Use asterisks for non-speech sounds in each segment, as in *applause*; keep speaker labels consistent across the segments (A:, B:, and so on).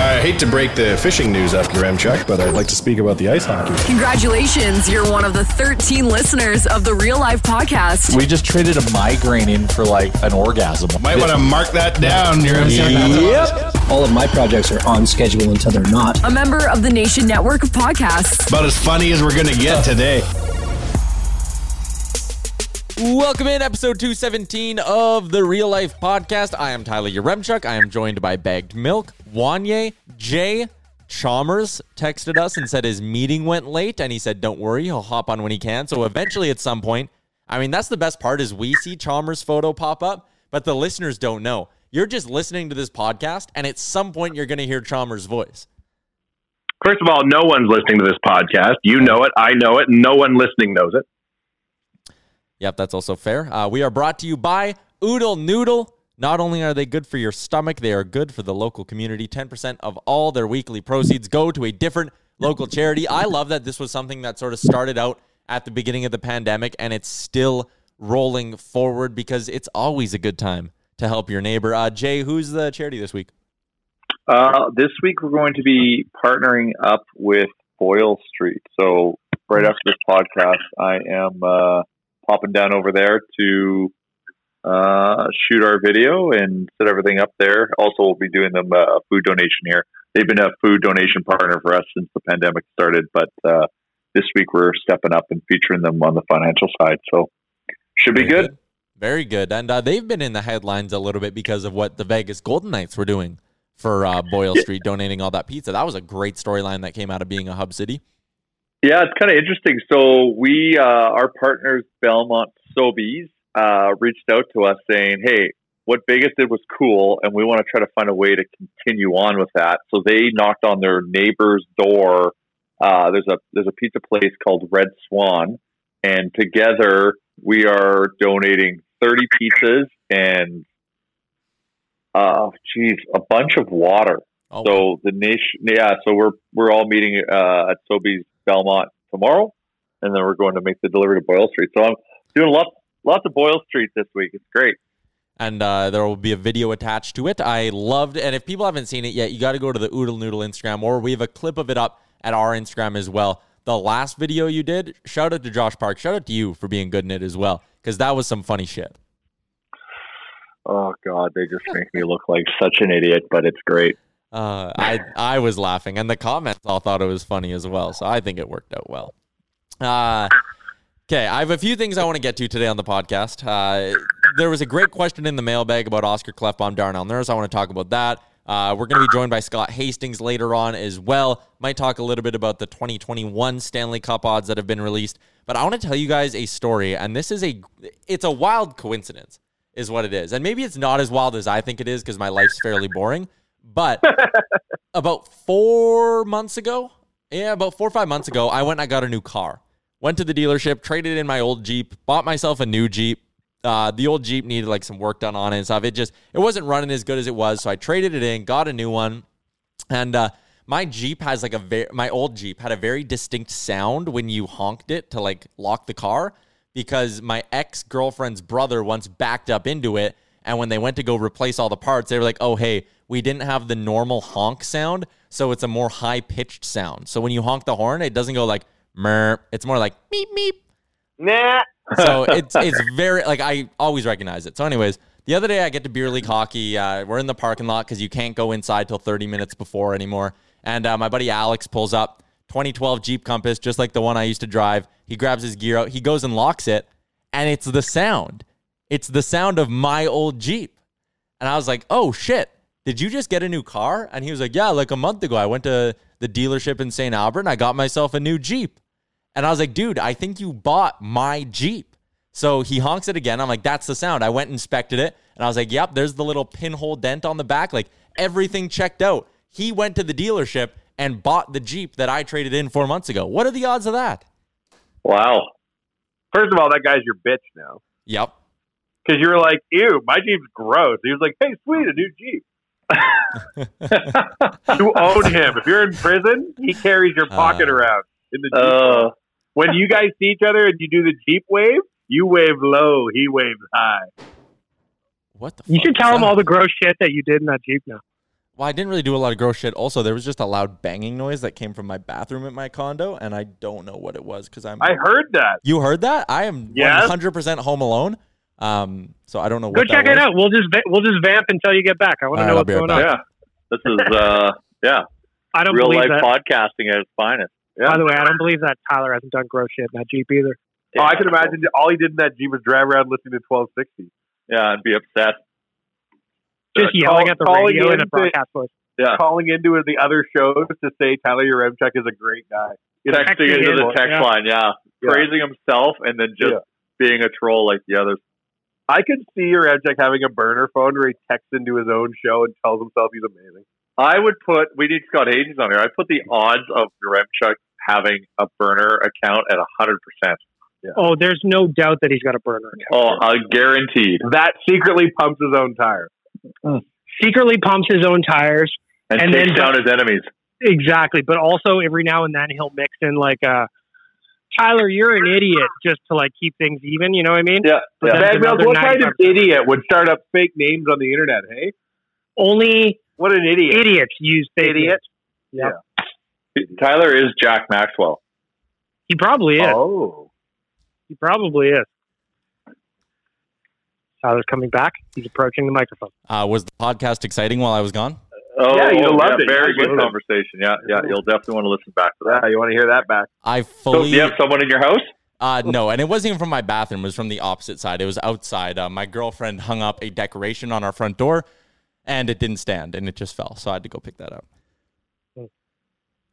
A: I hate to break the fishing news after Yaremchuk, but I'd like to speak about the ice hockey.
B: Congratulations, you're one of the 13 listeners of the Real Life Podcast.
C: We just traded a migraine in for like an orgasm.
A: Might want to mark that down,
C: Yep.
D: All of my projects are on schedule until they're not.
B: A member of the Nation Network of Podcasts.
A: About as funny as we're going to get today.
E: Welcome in episode 217 of the Real Life Podcast. I am Tyler Yaremchuk. I am joined by Bagged Milk, Wanye, J. Chalmers texted us and said his meeting went late, and he said, "Don't worry, he'll hop on when he can." So eventually, at some point, I mean, that's the best part is we see Chalmers' photo pop up, but the listeners don't know. You're just listening to this podcast, and at some point, you're going to hear Chalmers' voice.
F: First of all, no one's listening to this podcast. You know it. I know it. No one listening knows it.
E: Yep, that's also fair. Uh, we are brought to you by Oodle Noodle. Not only are they good for your stomach, they are good for the local community. 10% of all their weekly proceeds go to a different local charity. I love that this was something that sort of started out at the beginning of the pandemic and it's still rolling forward because it's always a good time to help your neighbor. Uh, Jay, who's the charity this week?
G: Uh, this week we're going to be partnering up with Boyle Street. So right after this podcast, I am uh, popping down over there to uh, shoot our video and set everything up there. Also, we'll be doing them uh, a food donation here. They've been a food donation partner for us since the pandemic started, but uh, this week we're stepping up and featuring them on the financial side. So should be good.
E: Very good. And uh, they've been in the headlines a little bit because of what the Vegas Golden Knights were doing for uh, Boyle Street, donating all that pizza. That was a great storyline that came out of being a hub city.
G: Yeah, it's kind of interesting. So we, uh, our partners, Belmont Sobeys, uh, reached out to us saying, "Hey, what Vegas did was cool, and we want to try to find a way to continue on with that." So they knocked on their neighbor's door. Uh, there's a there's a pizza place called Red Swan, and together we are donating 30 pizzas and, uh, geez, a bunch of water.
E: Oh,
G: So the nation, yeah. So we're we're all meeting uh, at Sobeys Belmont tomorrow, and then we're going to make the delivery to Boyle Street. So I'm doing lots lots of Boyle Street this week. It's great.
E: and uh, there will be a video attached to it. I loved, and if people haven't seen it yet, you got to go to the Oodle Noodle Instagram, or we have a clip of it up at our Instagram as well. The last video you did, shout out to Josh Park, shout out to you for being good in it as well, because that was some funny shit.
G: Oh God, they just make me look like such an idiot, but it's great.
E: Uh, I I was laughing, and the comments all thought it was funny as well. So I think it worked out well. Uh, okay, I have a few things I want to get to today on the podcast. Uh, there was a great question in the mailbag about Oscar Klefbom, Darnell Nurse. I want to talk about that. Uh, we're going to be joined by Scott Hastings later on as well. Might talk a little bit about the 2021 Stanley Cup odds that have been released. But I want to tell you guys a story, and this is a it's a wild coincidence, is what it is. And maybe it's not as wild as I think it is because my life's fairly boring. But *laughs* about four months ago, yeah, about four or five months ago, I went and I got a new car. Went to the dealership, traded in my old Jeep, bought myself a new Jeep. Uh, the old Jeep needed like some work done on it and stuff. It just it wasn't running as good as it was, so I traded it in, got a new one, and uh, my Jeep has like a very my old Jeep had a very distinct sound when you honked it to like lock the car because my ex girlfriend's brother once backed up into it, and when they went to go replace all the parts, they were like, "Oh hey, we didn't have the normal honk sound, so it's a more high pitched sound. So when you honk the horn, it doesn't go like mer, it's more like meep meep."
H: Nah.
E: so it's it's very like I always recognize it. So, anyways, the other day I get to beer league hockey. Uh, we're in the parking lot because you can't go inside till 30 minutes before anymore. And uh, my buddy Alex pulls up 2012 Jeep Compass, just like the one I used to drive. He grabs his gear out, he goes and locks it, and it's the sound. It's the sound of my old Jeep. And I was like, oh shit, did you just get a new car? And he was like, yeah, like a month ago. I went to the dealership in St. Albert and I got myself a new Jeep. And I was like, dude, I think you bought my Jeep. So he honks it again. I'm like, that's the sound. I went and inspected it. And I was like, yep, there's the little pinhole dent on the back. Like everything checked out. He went to the dealership and bought the Jeep that I traded in four months ago. What are the odds of that?
H: Wow. First of all, that guy's your bitch now.
E: Yep.
H: Because you're like, ew, my Jeep's gross. He was like, hey, sweet, a new Jeep. *laughs* *laughs* you own him. If you're in prison, he carries your pocket
E: Uh.
H: around in the Jeep.
G: Uh,
H: when you guys see each other and you do the Jeep wave, you wave low, he waves high.
E: What the
I: You
E: fuck
I: should tell him all the gross shit that you did in that Jeep now.
E: Well, I didn't really do a lot of gross shit. Also, there was just a loud banging noise that came from my bathroom at my condo, and I don't know what it was because I'm.
H: I heard that.
E: You heard that? I am
H: Yes.
E: 100% home alone. Um, so I don't know
I: Go
E: what
I: check
E: that
I: it
E: was.
I: out. We'll just we'll just vamp until you get back. I want to know
E: I'll
I: what's
E: be right
I: going on.
G: yeah. This is uh, yeah, *laughs*
I: I don't
G: real
I: believe
G: life
I: that.
G: podcasting at its finest.
I: By the way, I don't believe that Tyler hasn't done gross shit in that Jeep either.
H: Oh, I can imagine all he did in that Jeep was drive around listening to 1260.
G: Yeah, and be upset.
I: Just
H: Uh,
I: yelling
H: call-
I: at the
H: calling
I: radio in
H: in
I: a broadcast voice.
G: Yeah,
H: Calling into the other shows to say Tyler Yaremchuk is a great guy. You
G: texting into the text
I: yeah.
G: line. Yeah.
H: Yeah.
G: praising himself and then just
H: Yeah.
G: being a troll like the others.
H: I could see Yaremchuk having a burner phone where he texts into his own show and tells himself he's amazing.
G: I would put. We need Scott Hayes on here. I put the odds of Yaremchuk having a burner account at hundred percent.
I: Oh, there's no doubt that he's got a burner account.
G: Oh, uh, guaranteed.
H: That secretly pumps his own tire.
I: Secretly pumps his own tires.
G: And,
I: And
G: takes
I: then-
G: down his enemies.
I: Exactly. But also every now and then he'll mix in like uh Tyler, you're an idiot just to like keep things even, you know what I mean?
G: Yeah.
I: But
G: yeah.
I: then-
H: Mills, what kind of idiot would start up fake names on the internet, hey?
I: Only
H: What an idiot.
I: idiots use fake
H: Idiot.
I: names. Yeah.
G: Tyler is Jack Maxwell.
I: He probably is.
H: Oh.
I: He probably is. Tyler's coming back. He's approaching the microphone.
E: Uh, was the podcast exciting while I was gone?
G: Oh,
H: Yeah, you'd have loved
G: yeah,
H: it.
G: Very good conversation. Yeah, yeah. You'll definitely want to listen back to that.
H: Yeah, you want to hear that back?
E: I
G: So,
E: fully.
G: do you have someone in your house?
E: Uh, no, and it wasn't even from my bathroom. It was from the opposite side. It was outside. Uh, my girlfriend hung up a decoration on our front door, and it didn't stand, and it just fell. So I had to go pick that up.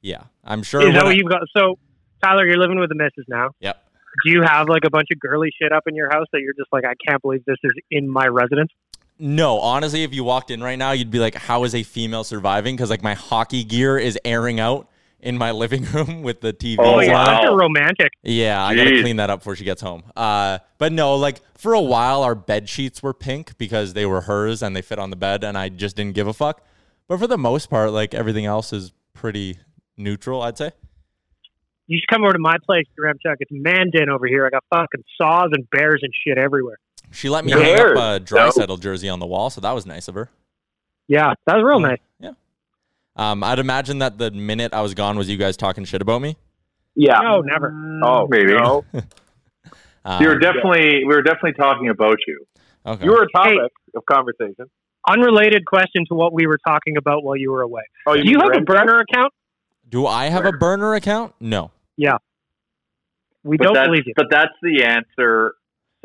E: Yeah, I'm sure.
I: Is
E: when
I: that
E: I-
I: what you've got? So, Tyler, you're living with the missus now.
E: Yep.
I: Do you have like a bunch of girly shit up in your house that you're just like, I can't believe this is in my residence?
E: No, honestly, if you walked in right now, you'd be like, "How is a female surviving?" Because like my hockey gear is airing out in my *laughs* living room with the TV.
G: Oh,
I: Oh, you're
G: wow.
I: such a romantic.
E: Yeah, I gotta clean that up before she gets home. Uh, but no, like for a while, our bed sheets were pink because they were hers and they fit on the bed, and I just didn't give a fuck. But for the most part, like everything else is pretty neutral, I'd say.
I: You should come over to my place, Yaremchuk. It's man den over here. I got fucking saws and bears and shit everywhere.
E: She let me
H: Bears,
E: hang up a dry
H: no.
E: settle jersey on the wall, so that was nice of her.
I: Yeah, that was real nice. Yeah.
E: Um, I'd imagine that the minute I was gone was you guys talking shit about me.
H: Yeah.
I: No, never.
H: Oh,
G: Maybe.
H: No. *laughs*
E: Um,
G: you were definitely. We were definitely talking about you.
E: okay.
H: You were a topic of conversation.
I: Unrelated question to what we were talking about while you were away.
H: Oh,
I: Do you have a
H: Yaremchuk?
I: burner account?
E: Do I have a burner account? No. Yeah.
I: We
G: But
I: don't
G: that's,
I: believe you.
G: But that's the answer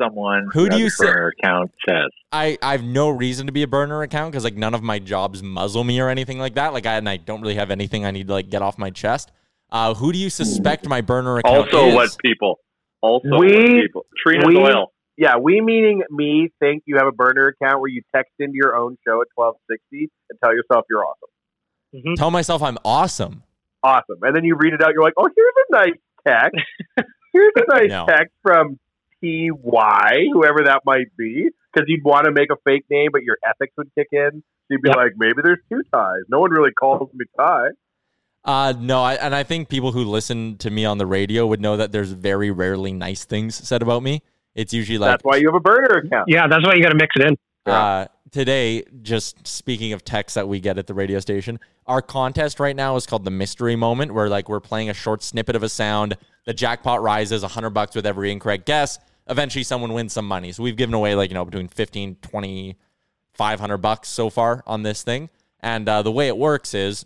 F: someone
E: Who do you
F: a
E: say-
F: account says.
E: I, I have no reason to be a burner account because like none of my jobs muzzle me or anything like that. Like I and I don't really have anything I need to like get off my chest. Uh, who do you suspect my burner account
F: Also,
E: is?
F: what people? Also,
H: We-
F: what people? Trina
H: we-
F: Doyle.
H: Yeah, we meaning me think you have a burner account where you text into your own show at twelve sixty and tell yourself you're awesome.
E: Tell myself I'm awesome.
H: Awesome. And then you read it out, you're like, Oh, here's a nice text. *laughs* here's a nice
E: No.
H: text from T Y, whoever that might be. Because you'd want to make a fake name, but your ethics would kick in. So you'd be
I: Yep.
H: like, Maybe there's two ties. No one really calls me Ty.
E: Uh, no, I, and I think people who listen to me on the radio would know that there's very rarely nice things said about me. It's usually like
H: That's why you have a burner account.
I: Yeah, that's why you got to mix it in.
E: Uh, today, just speaking of texts that we get at the radio station, our contest right now is called the mystery moment, where like we're playing a short snippet of a sound. The jackpot rises 100 bucks with every incorrect guess. Eventually, someone wins some money. So we've given away like you know between 15, 20, 500 bucks so far on this thing. And uh, the way it works is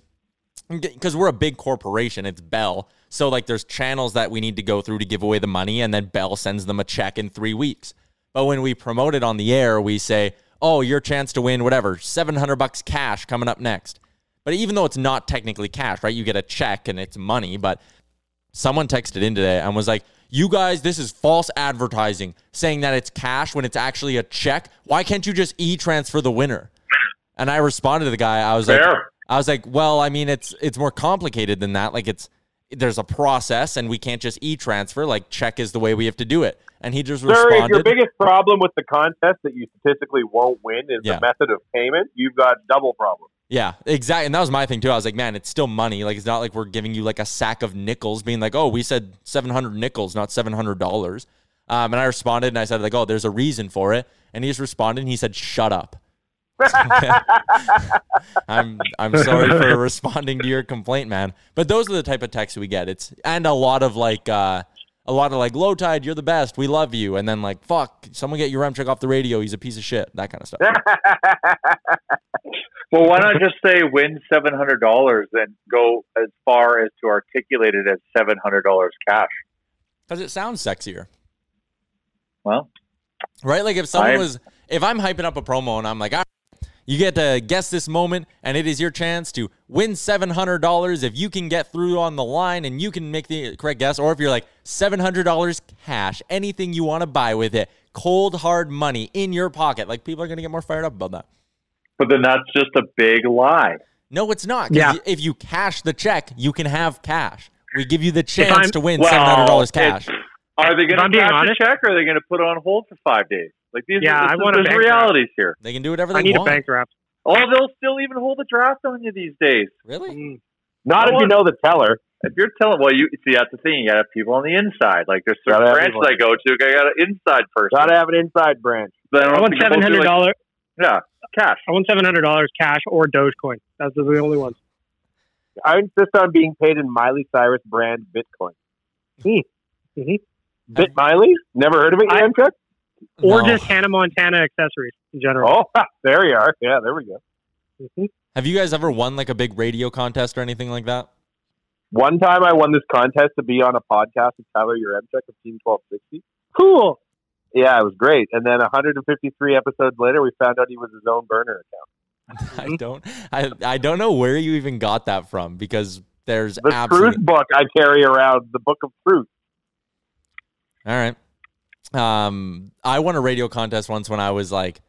E: because we're a big corporation, it's Bell. So like there's channels that we need to go through to give away the money, and then Bell sends them a check in three weeks. But when we promote it on the air, we say, "Oh, your chance to win whatever, 700 bucks cash coming up next." But even though it's not technically cash, right? You get a check and it's money, but someone texted in today and was like, "You guys, this is false advertising saying that it's cash when it's actually a check. Why can't you just e-transfer the winner?" And I responded to the guy. I was like, I was like, "Well, I mean, it's it's more complicated than that. Like it's there's a process and we can't just e-transfer. Like check is the way we have to do it." And he just
H: Sir, if
E: responded,
H: your biggest problem with the contest that you statistically won't win is
E: Yeah.
H: the method of payment, you've got double problems.
E: Yeah, exactly. And that was my thing too. I was like, man, it's still money. Like, it's not like we're giving you like a sack of nickels, being like, oh, we said 700 nickels, not $700. Um, and I responded and I said, like, oh, there's a reason for it. And he just responded and he said, shut up. *laughs* I'm I'm sorry for *laughs* responding to your complaint, man. But those are the type of texts we get. It's and a lot of like uh a lot of like low tide, you're the best, we love you, and then like fuck, someone get your Yaremchuk off the radio, he's a piece of shit, that kind of stuff. *laughs*
F: Well, why not just say win seven hundred dollars and go as far as to articulate it as seven hundred dollars cash?
E: Because it sounds sexier.
F: Well,
E: Right? Like if someone
F: I'm-
E: was, if I'm hyping up a promo and I'm like, "Ah, you get to guess this moment and it is your chance to win $700 if you can get through on the line and you can make the correct guess. Or if you're like $700 cash, anything you want to buy with it, cold hard money in your pocket. Like people are going to get more fired up about that.
F: but then that's just a big lie.
E: No, it's not.
I: Yeah.
E: If you cash the check, you can have cash. We give you the chance to win
F: Well,
E: $700 cash.
F: Are they going to cash the check, or are they going to put it on hold for five days? Like these,
I: Yeah,
F: are,
I: I want a
F: there's
I: bank draft.
F: realities here.
E: They can do whatever they
I: I need
E: want.
I: a bank draft.
F: Oh, they'll still even hold a draft on you these days.
E: Really?
H: Not if you know the teller.
F: If you're telling, well, you see that's the thing. You got to have people on the inside. Like there's certain
H: Gotta
F: branches. I go to. I got an inside person.
H: Gotta have an inside branch.
F: Then
I: I want
F: think
I: seven
F: people do,
I: hundred
F: like-
I: dollars.
F: Yeah, cash.
I: I want seven hundred dollars cash or Dogecoin. That's the only ones.
H: I insist on being paid in Miley Cyrus brand Bitcoin. *laughs*
I: Mm-hmm.
H: Bit Miley? Never heard of it,
I: I-
H: Yaremchuk?
I: Or
E: No.
I: just Hannah Montana accessories in general.
H: Oh, *laughs* there you are. Yeah, there we go.
I: Mhm.
E: Have you guys ever won like a big radio contest or anything like that?
H: One time I won this contest to be on a podcast with Tyler Yaremchuk of Team 1260.
I: Cool.
H: Yeah, it was great. And then 153 episodes later, we found out he was his own burner account. *laughs*
E: I don't I, I don't know where you even got that from because there's
H: The
E: absolutely
H: truth book I carry around, the book of truth.
E: All right. Um I won a radio contest once when I was like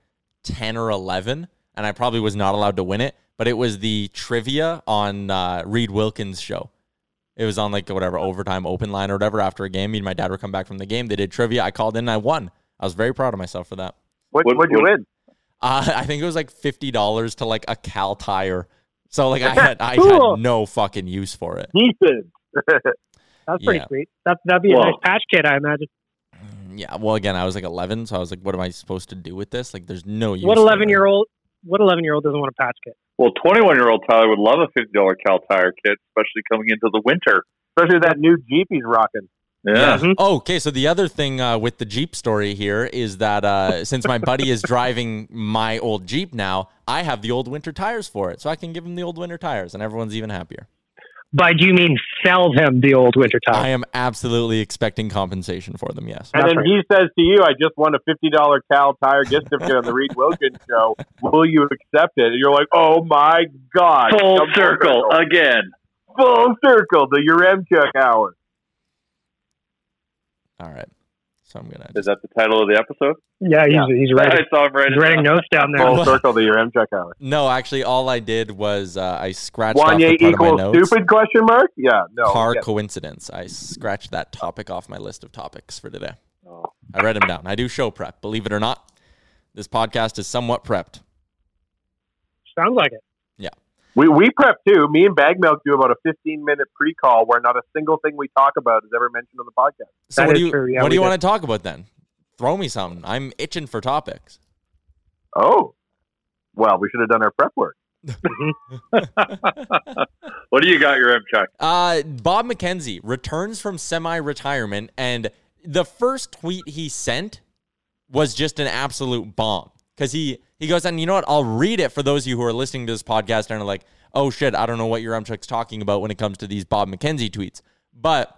E: 10 or 11 and I probably was not allowed to win it, but it was the trivia on uh Reid Wilkins show. It was on like whatever overtime open line or whatever after a game. Me and my dad would come back from the game. They did trivia. I called in and I won. I was very proud of myself for that.
H: What,
F: What-
H: what'd you win?
E: Uh, *laughs* I think it was like fifty dollars to like a Kal Tire. So like I had I
I: Cool.
E: had no fucking use for it.
H: Decent. *laughs*
I: That's pretty
E: Yeah.
I: sweet. That that'd be a
F: Well-
I: nice patch kit, I imagine.
E: Yeah. Well, again, I was like eleven, so I was like, what am I supposed to do with this? Like, there's no use.
I: What eleven year old? What eleven year old doesn't want a patch kit?
F: Well, 21 year old Tyler would love a fifty dollar Kal Tire kit, especially coming into the winter.
H: Especially that new Jeep he's rocking.
F: Yeah.
I: Mhm.
E: Oh, okay. So the other thing uh, with the Jeep story here is that uh, *laughs* since my buddy is driving my old Jeep now, I have the old winter tires for it, so I can give him the old winter tires, and everyone's even happier.
I: By do you mean sell him the old winter tire?
E: I am absolutely expecting compensation for them. Yes.
H: And
I: That's
H: then
I: right.
H: he says to you, I just won a $50 Kal Tire gift certificate on the Reid Wilkins show. Will you accept it? And you're like, oh my God.
G: Full
H: Come
G: circle again.
H: Full circle. The Yaremchuk hour.
E: All right. So I'm gonna.
G: Is that the title of the episode?
I: Yeah, he's he's writing. *laughs*
G: I saw him writing.
I: he's writing notes down there.
H: Full *laughs* circle. The Yaremchuk hour.
E: No, actually, all I did was uh, I scratched off
H: Wanye
E: the part of my
H: equals
E: notes.
H: stupid question mark? Yeah, no.
E: Car
H: yeah.
E: coincidence. I scratched that topic off my list of topics for today.
G: Oh.
E: I read them down. I do show prep. Believe it or not, this podcast is somewhat prepped.
I: Sounds like it.
E: Yeah.
H: We, we prep too. Me and Bag Milk do about a 15 minute pre call where not a single thing we talk about is ever mentioned on the podcast.
E: So
I: That
E: what do you
I: true. Yeah,
E: what do you
I: did.
E: want to talk about then? Throw me something. I'm itching for topics.
H: Oh. Well, we should have done our prep work. *laughs* *laughs*
G: What do you got, your M check?
E: Uh, Bob McKenzie returns from semi-retirement, and the first tweet he sent was just an absolute bomb because he he goes and you know what? I'll read it for those of you who are listening to this podcast and are like, oh shit, I don't know what Yaremchuk's talking about when it comes to these Bob McKenzie tweets, but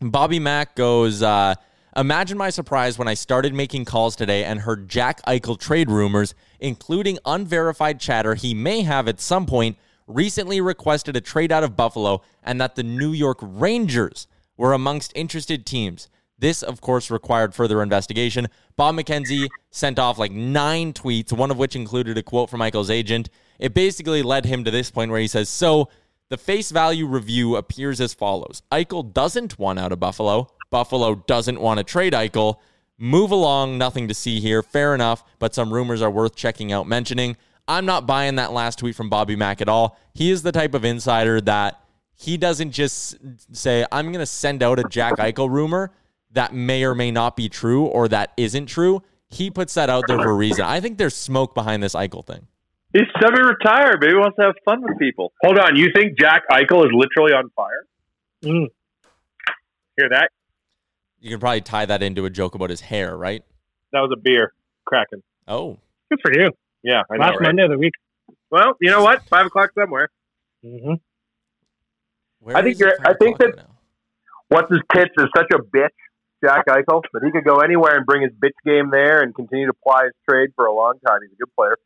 E: Bobby Mack goes, uh, Imagine my surprise when I started making calls today and heard Jack Eichel trade rumors, including unverified chatter he may have at some point recently requested a trade out of Buffalo and that the New York Rangers were amongst interested teams. This, of course, required further investigation. Bob McKenzie sent off like nine tweets, one of which included a quote from Michael's agent. It basically led him to this point where he says, So, the face value review appears as follows Eichel doesn't want out of Buffalo. Buffalo doesn't want to trade Eichel. Move along, nothing to see here. Fair enough, but some rumors are worth checking out mentioning. I'm not buying that last tweet from Bobby Mack at all. He is the type of insider that he doesn't just say, I'm going to send out a Jack Eichel rumor that may or may not be true or that isn't true. He puts that out there for a reason. I think there's smoke behind this Eichel thing.
G: He's semi-retired. Maybe he wants to have fun with people.
H: Hold on. You think Jack Eichel is literally on fire?
I: Mm.
H: Hear that?
E: You can probably tie that into a joke about his hair, right?
H: That was a beer. Cracking.
E: Oh,
I: Good for you.
H: Yeah, I know.
I: Last
H: right?
I: Monday of the week.
H: Well, you know what? Five o'clock somewhere.
I: hmm
E: where
H: I think
E: is
H: you're- I think that-
E: now?
H: What's his tits is such a bitch, Jack Eichel, but he could go anywhere and bring his bitch game there and continue to ply his trade for a long time. He's a good player.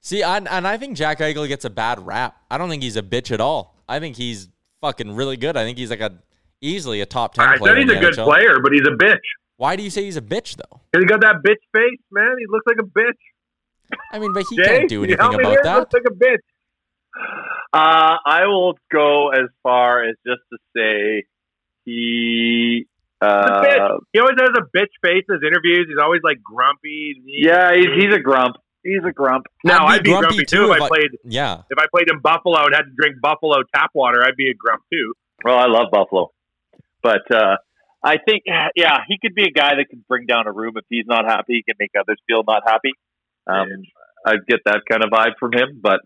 E: See, I, and I think Jack Eichel gets a bad rap. I don't think he's a bitch at all. I think he's fucking really good. I think he's like a easily a top ten
H: I
E: player.
H: said he's a
E: the
H: good
E: NHL.
H: player, but he's a bitch.
E: Why do you say he's a bitch though?
H: Because he got that bitch face, man. He looks like a bitch.
E: I mean, but he
H: Jay,
E: can't do
H: can you
E: anything about
H: here? He
E: that.
H: looks like a bitch.
G: Uh, I will go as far as just to say he.
H: He's a
G: Uh.
H: He always has a bitch face in his interviews. He's always like grumpy.
G: yeah, he's, he's a grump. He's a grump.
H: Now
E: I'd
H: I'd be, grumpy, too if I played.
E: Yeah,
H: If I played in Buffalo and had to drink Buffalo tap water, I'd be a grump too.
G: Well, I love Buffalo, but uh, I think yeah, he could be a guy that can bring down a room if he's not happy. He can make others feel not happy. Um, I get that kind of vibe from him, but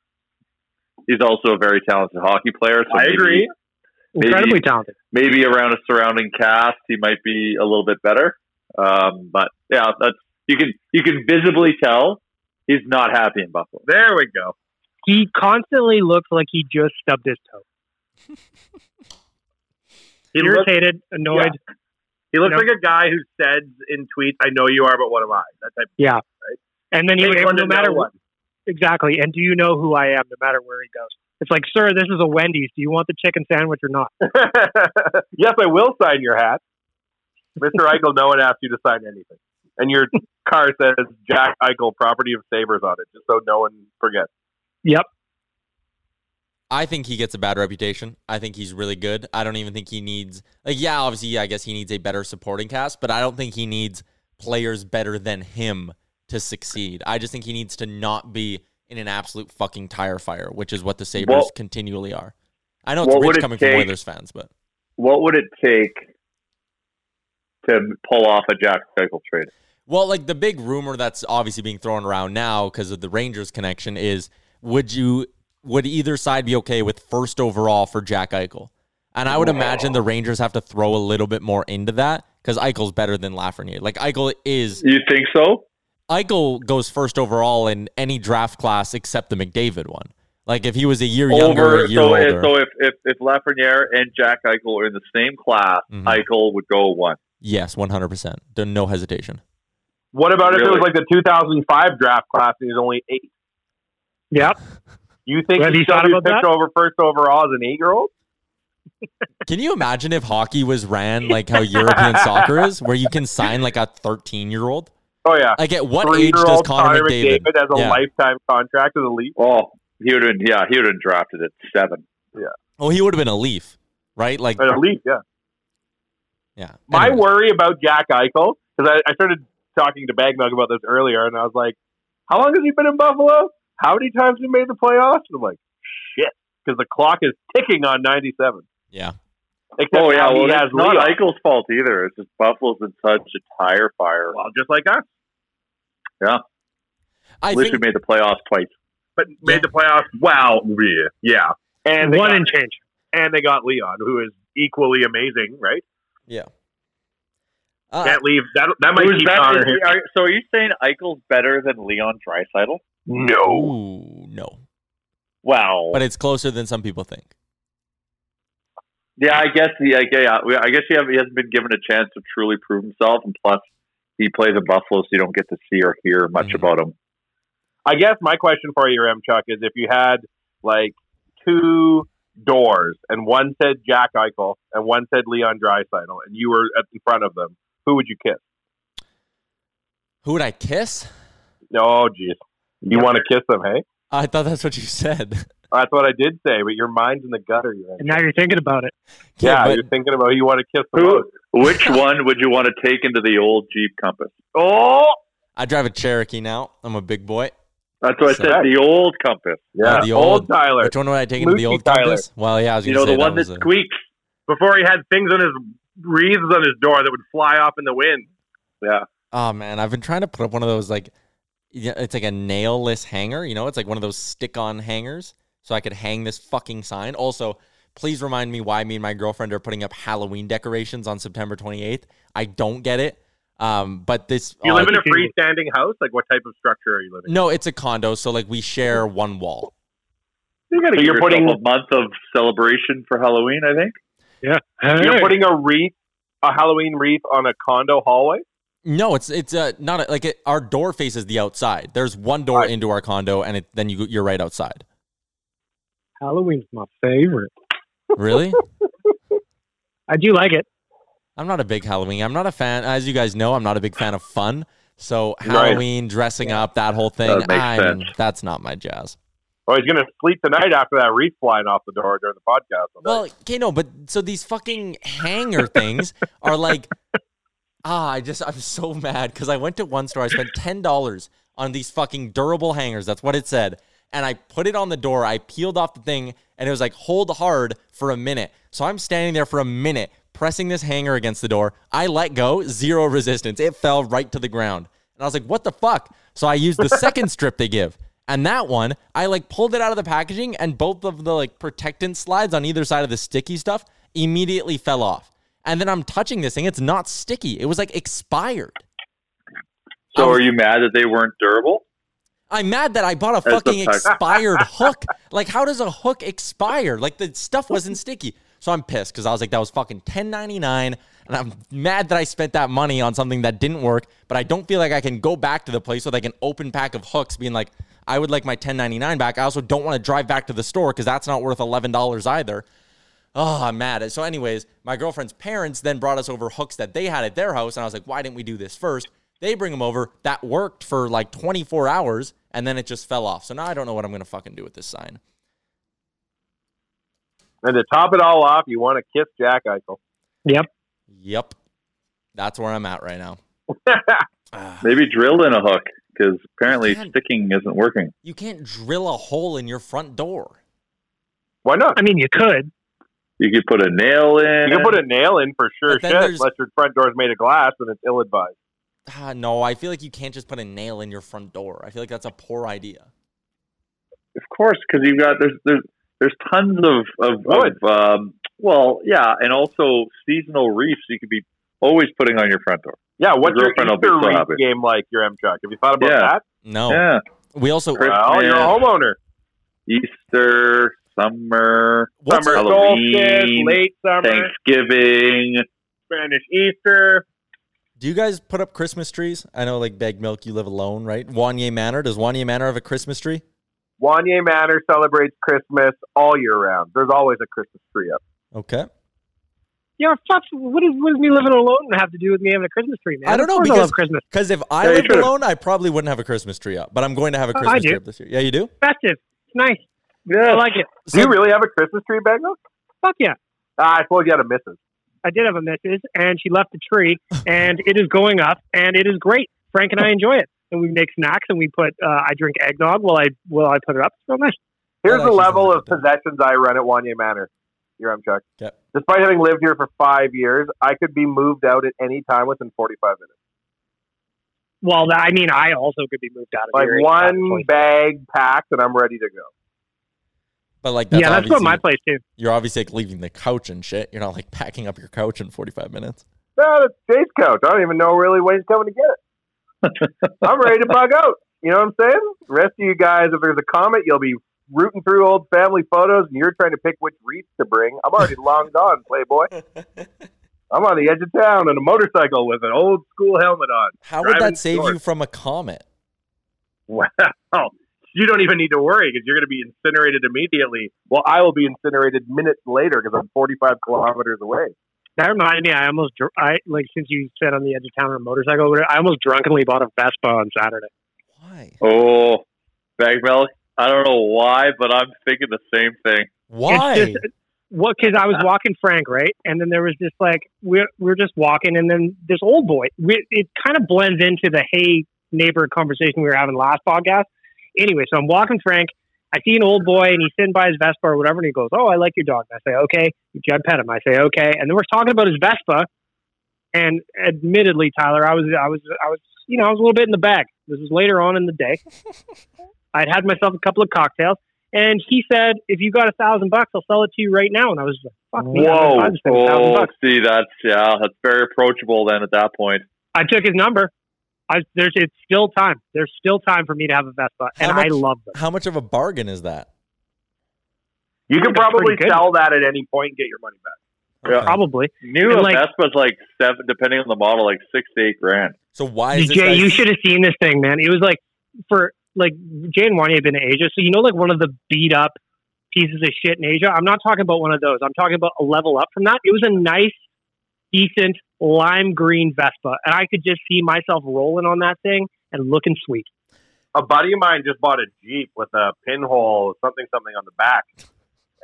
G: he's also a very talented hockey player. So
H: I
G: maybe-
H: agree.
G: Maybe-
I: Incredibly talented.
G: maybe around a surrounding cast he might be a little bit better. Um, but yeah, that's you can you can visibly tell he's not happy in Buffalo.
H: There we go.
I: He constantly looks like he just stubbed his toe. *laughs*
H: He looks,
I: Irritated, annoyed.
H: he looks
I: No.
H: like a guy who says in tweets, "I know you are, but what am I?" That type.
I: Yeah. And then he
H: Take
I: would,
H: one
I: no
H: to
I: matter what. Exactly. And do you know who I am, no matter where he goes? It's like, sir, this is a Wendy's. Do you want the chicken sandwich or not? *laughs*
H: yes, I will sign your hat, Mister Eichel. No one asked you to sign anything, and your car says Jack Eichel, property of Sabres on it, just so no one forgets.
I: Yep.
E: I think he gets a bad reputation. I think he's really good. I don't even think he needs like yeah, obviously yeah, I guess he needs a better supporting cast, but I don't think he needs players better than him to succeed. I just think he needs to not be in an absolute fucking tire fire, which is what the Sabres
G: Well-
E: continually are. I know it's rich
G: it
E: coming from
G: take-
E: Oilers fans, but
G: What would it take to pull off a Jack Eichel trade?
E: Well, like the big rumor that's obviously being thrown around now because of the Rangers connection is would you would either side be okay with first overall for Jack Eichel? And I would imagine the Rangers have to throw a little bit more into that because Eichel's better than Lafreniere. Like Eichel is
G: You think so?
E: Eichel goes first overall in any draft class except the McDavid one. Like if he was a year younger, or a year
G: so, if,
E: older.
G: so if, if, if Lafreniere and Jack Eichel are in the same class,
E: Mhm.
G: Eichel would go one.
E: yes, one hundred percent. No hesitation.
H: What about if it was like the 2005 draft class and he's only eight?
I: Yep.
H: You think
I: Have
H: he
I: you
H: still
I: thought about
H: picked
I: that?
H: over first overall as an eight year old? *laughs*
E: Can you imagine if hockey was ran like how *laughs* European soccer is, where you can sign like a thirteen-year-old?
H: Oh yeah.
E: Like at what age does
H: Three-year-old
E: Connor McDavid?
H: McDavid has a
E: Yeah.
H: lifetime contract with the league?
G: Oh, he would have been, yeah, he would have been drafted at seven. Yeah.
E: Oh, he would have been a Leaf, right? Like,
H: a league, yeah.
E: yeah.
H: My
E: Anyways.
H: worry about Jack Eichel, because I, I started talking to Bag Milk about this earlier, and I was like, how long has he been in Buffalo? How many times has he made the playoffs? And I'm like, shit, because the clock is ticking on 97.
E: Yeah.
H: Except
G: oh, yeah, well,
H: he has
G: it's not
H: Leon.
G: Eichel's fault either. It's just Buffalo's in such a tire fire.
H: Well, just like us.
G: Yeah.
E: I
G: At least
E: think
G: we made the playoffs twice.
H: But made the playoffs. Wow, yeah, yeah. And they
I: One
H: got,
I: and change.
H: and they got Leon, who is equally amazing, right?
E: yeah. Uh,
H: Can't leave that. That might
G: Who's
H: keep Connor here.
G: are- so are you saying Eichel's better than Leon Draisaitl?
H: No,
E: Ooh, no.
G: Wow.
E: But it's closer than some people think.
G: Yeah, I guess I guess, yeah, I guess he, have, he hasn't been given a chance to truly prove himself, and plus he plays in Buffalo, so you don't get to see or hear much
E: Mhm.
G: about him.
H: I guess my question for you, Yaremchuk, is if you had like two doors and one said Jack Eichel and one said Leon Draisaitl, and you were at the front of them, who would you kiss?
E: Who would I kiss?
H: Oh, geez, you want to kiss them, hey?
E: I thought that's what you said. *laughs*
H: That's what I did say, but your mind's in the gutter. You're in.
I: And now you're thinking about it.
H: Yeah,
E: but-
H: you're thinking about who you want to kiss the
G: Who? Which one would you want to take into the old Jeep Compass?
H: Oh,
E: I drive a Cherokee now. I'm a big boy.
G: That's what I said. The old Compass.
H: yeah,
E: Uh, the
H: old,
E: old-
H: Tyler.
E: Which one would I take into the old
H: Tyler.
E: compass? Well, yeah, I was
G: You know
E: say
G: the one that
E: was a-
G: squeaks.
H: Before he had things on his wreaths on his door that would fly off in the wind.
G: Yeah.
E: Oh man, I've been trying to put up one of those like, yeah, it's like a nailless hanger. You know, it's like one of those stick-on hangers, so I could hang this fucking sign. Also, please remind me why me and my girlfriend are putting up Halloween decorations on September 28th. I don't get it. Um, but this
H: You live in a
I: think you-
H: freestanding house? Like, what type of structure are you living? in?
E: no, it's a condo, so like we share one wall.
G: You gotta
H: so you're putting-
G: a month of celebration for Halloween. I think.
I: Yeah.
H: You're putting a wreath, a Halloween wreath, on a condo hallway.
E: No, it's it's uh, not a, like it, our door faces the outside. There's one door
H: Right.
E: into our condo, and it, then you you're right outside.
I: Halloween's my favorite.
E: Really? *laughs*
I: I do like it.
E: I'm not a big Halloween. I'm not a fan, as you guys know. I'm not a big fan of fun. So
H: Right.
E: Halloween, dressing up, that whole thing,
G: That makes
E: I'm-
G: sense.
E: that's not my jazz.
H: Oh, he's gonna sleep tonight after that wreath flying off the door during the podcast.
E: Well, okay, no, but so these fucking hanger things *laughs* are like, ah, I just I'm so mad because I went to one store. I spent ten dollars on these fucking durable hangers. That's what it said, and I put it on the door. I peeled off the thing, and it was like hold hard for a minute. So I'm standing there for a minute pressing this hanger against the door. I let go, zero resistance. It fell right to the ground, and I was like, what the fuck? So I used the *laughs* second strip they give. And that one, I like pulled it out of the packaging and both of the like protectant slides on either side of the sticky stuff immediately fell off. And then I'm touching this thing, it's not sticky. It was like expired.
G: So
E: was-
G: are you mad that they weren't durable?
E: I'm mad that I bought a
G: That's
E: fucking expired *laughs* hook. Like, how does a hook expire? Like, the stuff wasn't sticky. So I'm pissed because I was like, that was fucking $10.99. And I'm mad that I spent that money on something that didn't work. But I don't feel like I can go back to the place with like an open pack of hooks being like, I would like my $10.99 back. I also don't want to drive back to the store because that's not worth $11 either. Oh, I'm mad. So, anyways, my girlfriend's parents then brought us over hooks that they had at their house. And I was like, why didn't we do this first? They bring them over. That worked for like 24 hours. And then it just fell off. So now I don't know what I'm going to fucking do with this sign.
H: and to top it all off, you want to kiss Jack Eichel.
I: Yep.
E: Yep. That's where I'm at right now. *laughs* Ah.
G: Maybe drill in a hook because apparently sticking isn't working.
E: You can't drill a hole in your front door.
H: Why not?
I: I mean, you could.
G: You could put a nail in.
H: You could put a nail in for sure,
E: But then
H: shit, unless your front door is made of glass and it's ill advised.
E: Ah, no, I feel like you can't just put a nail in your front door. I feel like that's a poor idea.
G: Of course, because you've got there's there's there's tons of of,
H: Wood.
G: of um, well, yeah, and also seasonal reefs you could be always putting on your front door.
H: Yeah, what's your
G: girlfriend will be
H: Easter
G: so
H: wreath
G: happy.
H: game like, Yaremchuk? Have you thought about
G: Yeah.
H: that?
E: No.
G: Yeah,
E: We also
G: Chris-
H: Well, you're a homeowner.
G: Easter, summer,
E: What's
H: summer
G: Halloween,
H: solstice, late summer,
G: Thanksgiving.
H: Spanish Easter.
E: Do you guys put up Christmas trees? I know, like Bag Milk, you live alone, right? Wanye Manor. Does Wanye Manor have a Christmas tree?
H: Wanye Manor celebrates Christmas all year round. There's always a Christmas tree up.
E: Okay.
I: Yeah, fuck. What, is, what does me living alone have to do with me having a Christmas tree, man?
E: I don't know
I: Of course I
E: because
I: love Christmas.
E: because if I
I: Yeah,
E: lived
I: should've-
E: alone, I probably wouldn't have a Christmas tree up. But I'm going to have a
I: Oh,
E: Christmas
I: do.
E: tree up this year. Yeah, you do.
I: Festive. It's nice.
G: Yeah.
I: I like it.
H: Do you really have a Christmas tree, Bagel?
I: Fuck yeah.
H: Ah, I suppose you had a missus.
I: I did have a missus, and she left the tree, *laughs* and it is going up, and it is great. Frank and I *laughs* enjoy it, and we make snacks, and we put. Uh, I drink eggnog while I while I put it up. It's real nice.
H: Here's the level of possessions I run at Wanye Manor. Here, I'm Chuck.
E: Yep.
H: Despite having lived here for five years, I could be moved out at any time within 45 minutes.
I: Well, I mean, I also could be moved out of
H: Like
I: here.
H: Like one bag packed, and I'm ready to go.
E: But like that's
I: yeah, that's what my place too.
E: You're obviously like leaving the couch and shit. You're not like packing up your couch in 45 minutes.
H: No, that's Jay's couch. I don't even know really when he's coming to get it. *laughs* I'm ready to bug out. You know what I'm saying? The rest of you guys, if there's a comet, you'll be rooting through old family photos, and you're trying to pick which wreath to bring. I'm already *laughs* long gone, Playboy. I'm on the edge of town on a motorcycle with an old school helmet on.
E: How would that save
H: north.
E: you from a comet? *laughs*
H: Wow. You don't even need to worry because you're going to be incinerated immediately. Well, I will be incinerated minutes later because I'm 45 kilometers away.
I: That reminds me, I almost, dr- I like since you said on the edge of town on a motorcycle, I almost drunkenly bought a Vespa on Saturday.
E: Why?
G: Oh, bag milk. I don't know why, but I'm thinking the same thing.
E: Why?
I: It's just, what? Because I was *laughs* walking Frank, right, and then there was just like we're we're just walking, and then this old boy. We, it kind of blends into the hey neighbor conversation we were having last podcast. Anyway, so I'm walking Frank. I see an old boy, and he's sitting by his Vespa or whatever, and he goes, "Oh, I like your dog." And I say, "Okay." I pet him. I say, "Okay," and then we're talking about his Vespa. And admittedly, Tyler, I was I was I was you know I was a little bit in the bag. This was later on in the day. *laughs* I'd had myself a couple of cocktails, and he said, "If you got a thousand bucks, I'll sell it to you right now." And I was like, "Fuck me,
G: Whoa!
I: I'd spend a thousand
G: Oh,
I: bucks."
G: see, that's yeah, that's very approachable then at that point.
I: I took his number. I there's it's still time. There's still time for me to have a Vespa, and
E: much-
I: I love them.
E: How much of a bargain is that?
H: You can probably sell that at any point and get your money back.
G: Yeah.
I: Probably.
G: New
I: And,
G: and
I: like-
G: Vespa's like seven, depending on the model, like six to eight grand.
E: So why is this
I: Jay,
E: guy-
I: you should have seen this thing, man. It was like for like Jay and Wanye have been to Asia, so you know, like one of the beat up pieces of shit in Asia. I'm not talking about one of those. I'm talking about a level up from that. It was a nice, decent lime green Vespa, and I could just see myself rolling on that thing and looking sweet.
H: A buddy of mine just bought a Jeep with a pinhole something something on the back.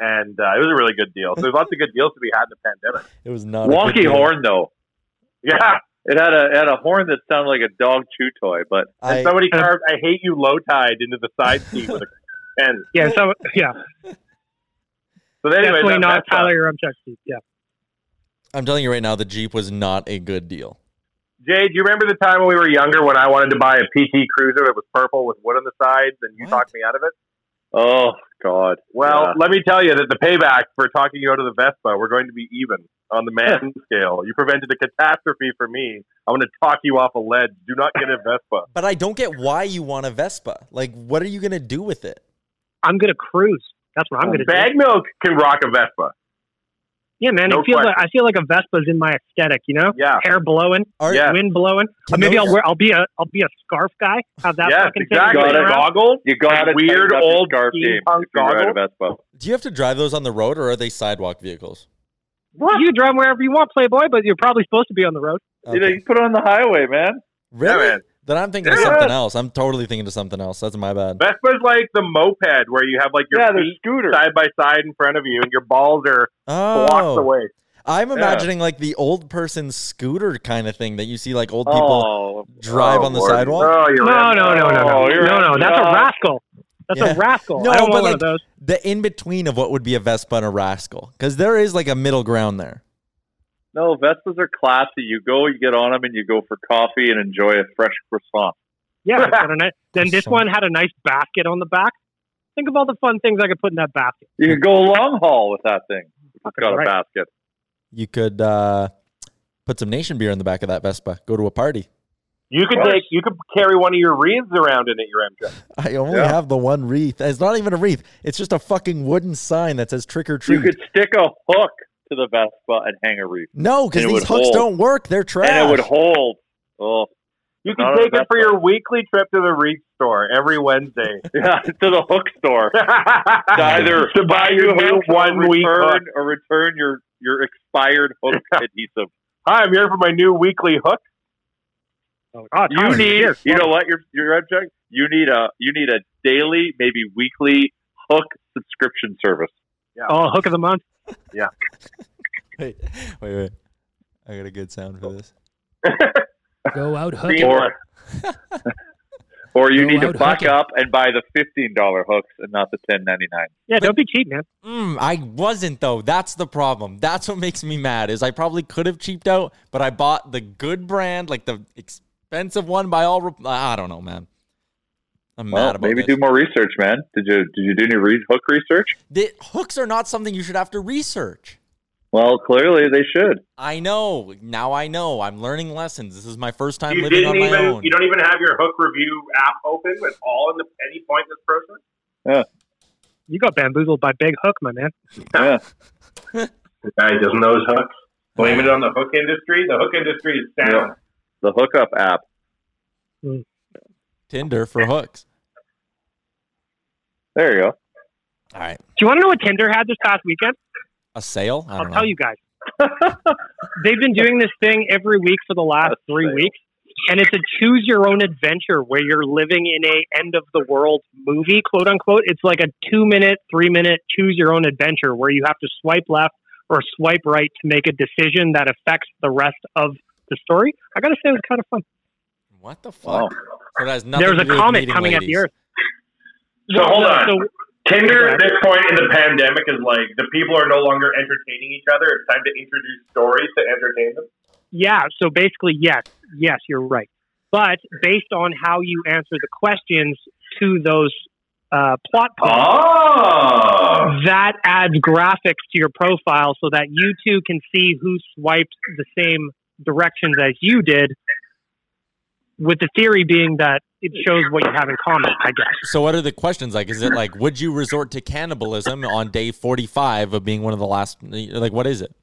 H: And uh, it was a really good deal. So there's lots of good deals to be had in the pandemic.
E: It was not a good
G: Wonky
E: deal.
G: horn though.
H: Yeah.
G: It had a it had a horn that sounded like a dog chew toy, but
H: And
E: I,
H: somebody carved "I hate you" low tide into the side seat with a pen.
I: Yeah, so yeah,
H: So anyway,
I: definitely
H: that
I: not
H: Vespa.
I: Tyler Yaremchuk seat. Yeah,
E: I'm telling you right now, the Jeep was not a good deal.
H: Jay, do you remember the time when we were younger when I wanted to buy a PT Cruiser that was purple with wood on the sides, and you
E: What?
H: talked me out of it?
G: oh god.
H: Well,
G: Yeah.
H: let me tell you that the payback for talking you out of the Vespa, we're going to be even on the man *laughs* scale. You prevented a catastrophe for me. I'm going to talk you off a ledge. Do not get a Vespa. *laughs*
E: But I don't get why you want a Vespa. Like, what are you gonna do with it?
I: I'm gonna cruise. That's what I'm gonna do.
H: Bag
I: do.
H: milk can rock a Vespa.
I: Yeah, man.
H: No
I: it feels
H: question.
I: like I feel like a Vespa's in my aesthetic. You know,
H: Yeah.
I: hair blowing,
E: Are,
H: Yeah.
I: wind blowing.
E: Can
I: Or maybe I'll wear. I'll be a. I'll be a scarf guy. Have that
H: yes,
I: fucking thing
H: exactly.
I: going
G: Got it.
I: around.
H: Goggles.
G: You got a
H: weird
G: tighten up your
H: old
G: scarf game you ride a
H: goggles.
G: Vespa.
E: Do you have to drive those on the road, or are they sidewalk vehicles?
I: You can drive wherever you want, Playboy, but you're probably supposed to be on the road.
G: You know, you put it on the highway, man.
E: Really?
H: Yeah, man.
E: Then I'm thinking of something else. I'm totally thinking of something else. That's my bad.
H: Vespa's like the moped where you have like your
G: Yeah,
H: feet
G: scooters.
H: side by side in front of you and your balls are oh. blocks
E: Oh,
H: away.
E: I'm
G: Yeah.
E: imagining like the old person scooter kind of thing that you see like old people
G: oh,
E: drive
G: oh,
E: on the
G: Lord.
E: sidewalk.
H: Oh,
I: No,
H: right.
I: no, no, no, no,
G: Oh,
I: no, no, no. That's a rascal. That's
E: Yeah.
I: a rascal.
E: No,
I: I don't
E: but
I: want one
E: like
I: of those.
E: the in between of what would be a Vespa and a rascal, because there is like a middle ground there.
G: No, Vespas are classy. You go, you get on them, and you go for coffee and enjoy a fresh croissant.
I: Yeah. it's a nice- *laughs* then this
E: Croissant.
I: one had a nice basket on the back. Think of all the fun things I could put in that basket.
G: You could go long haul with that thing. It's
I: Fucking
G: got a basket.
E: You could uh, put some nation beer in the back of that Vespa. Go to a party.
H: You could take, you could carry one of your wreaths around in it, Yaremchuk. *laughs*
E: I only
G: Yeah.
E: have the one wreath. It's not even a wreath. It's just a fucking wooden sign that says trick or treat.
G: You could stick a hook to the Vespa and hang a reef.
E: no, because these hooks
G: hold.
E: don't work. They're trash.
G: And it would hold. Oh,
H: You can take it for your weekly trip to the reef store every Wednesday. *laughs*
G: yeah, to the hook store. to *laughs*
H: to
G: either
H: to buy your new
G: hooks or
H: one week hook.
G: return or return your your expired hook *laughs* adhesive.
H: Hi, I'm here for my new weekly hook.
I: Oh, oh,
G: You
I: Tyler,
G: need,
I: cheers.
G: you know what, your your red check. You need a you need a daily, maybe weekly hook subscription service. Yeah.
I: Oh, hook of the month. *laughs*
E: Wait, wait, wait. I got a good sound for this. *laughs*
J: Go out hooking.
G: Or, *laughs* or you
J: Go
G: need to
J: out
G: buck
J: hooking.
G: up and buy the fifteen dollar hooks and not the ten ninety nine.
I: Yeah, don't be cheap, man.
E: Mm, I wasn't though. That's the problem. That's what makes me mad. Is I probably could have cheaped out, but I bought the good brand, like the expensive one by all. Re- I don't know, man. I'm
G: Well,
E: mad about
G: maybe
E: this.
G: do more research, man. Did you did you do any re- hook research?
E: The hooks are not something you should have to research.
G: Well, clearly they should.
E: I know. Now I know. I'm learning lessons. This is my first time
H: You
E: living
H: didn't
E: on my
H: even.
E: own.
H: You don't even have your hook review app open at all in the, any point in this process. Yeah.
I: You got bamboozled by Big Hook, my man.
G: Yeah. *laughs*
H: The guy doesn't know his hooks. Blame it on the hook industry. The hook industry is down.
G: The hookup app. Hmm.
E: Tinder for hooks.
G: There you go.
E: All right.
I: Do you want to know what Tinder had this past weekend?
E: A sale? I
I: I'll
E: don't
I: tell you guys. *laughs* They've been doing this thing every week for the last three weeks, and it's a choose your own adventure where you're living in a end of the world movie, quote unquote. It's like a two minute, three minute choose your own adventure where you have to swipe left or swipe right to make a decision that affects the rest of the story. I gotta say, it was kind of fun.
E: What the fuck? So that has nothing
I: There's a
E: do
I: comet
E: meeting
I: coming at the. Earth.
H: So hold
I: no,
H: on.
I: so-
H: Tinder at this point in the pandemic is like the people are no longer entertaining each other. It's time to introduce stories to entertain them.
I: Yeah, so basically, yes, yes, you're right. But based on how you answer the questions to those uh, plot points,
H: Oh.
I: that adds graphics to your profile so that you too can see who swiped the same directions as you did. With the theory being that it shows what you have in common, I guess.
E: So what are the questions like? Is it like would you resort to cannibalism on day 45 of being one of the last like what is it?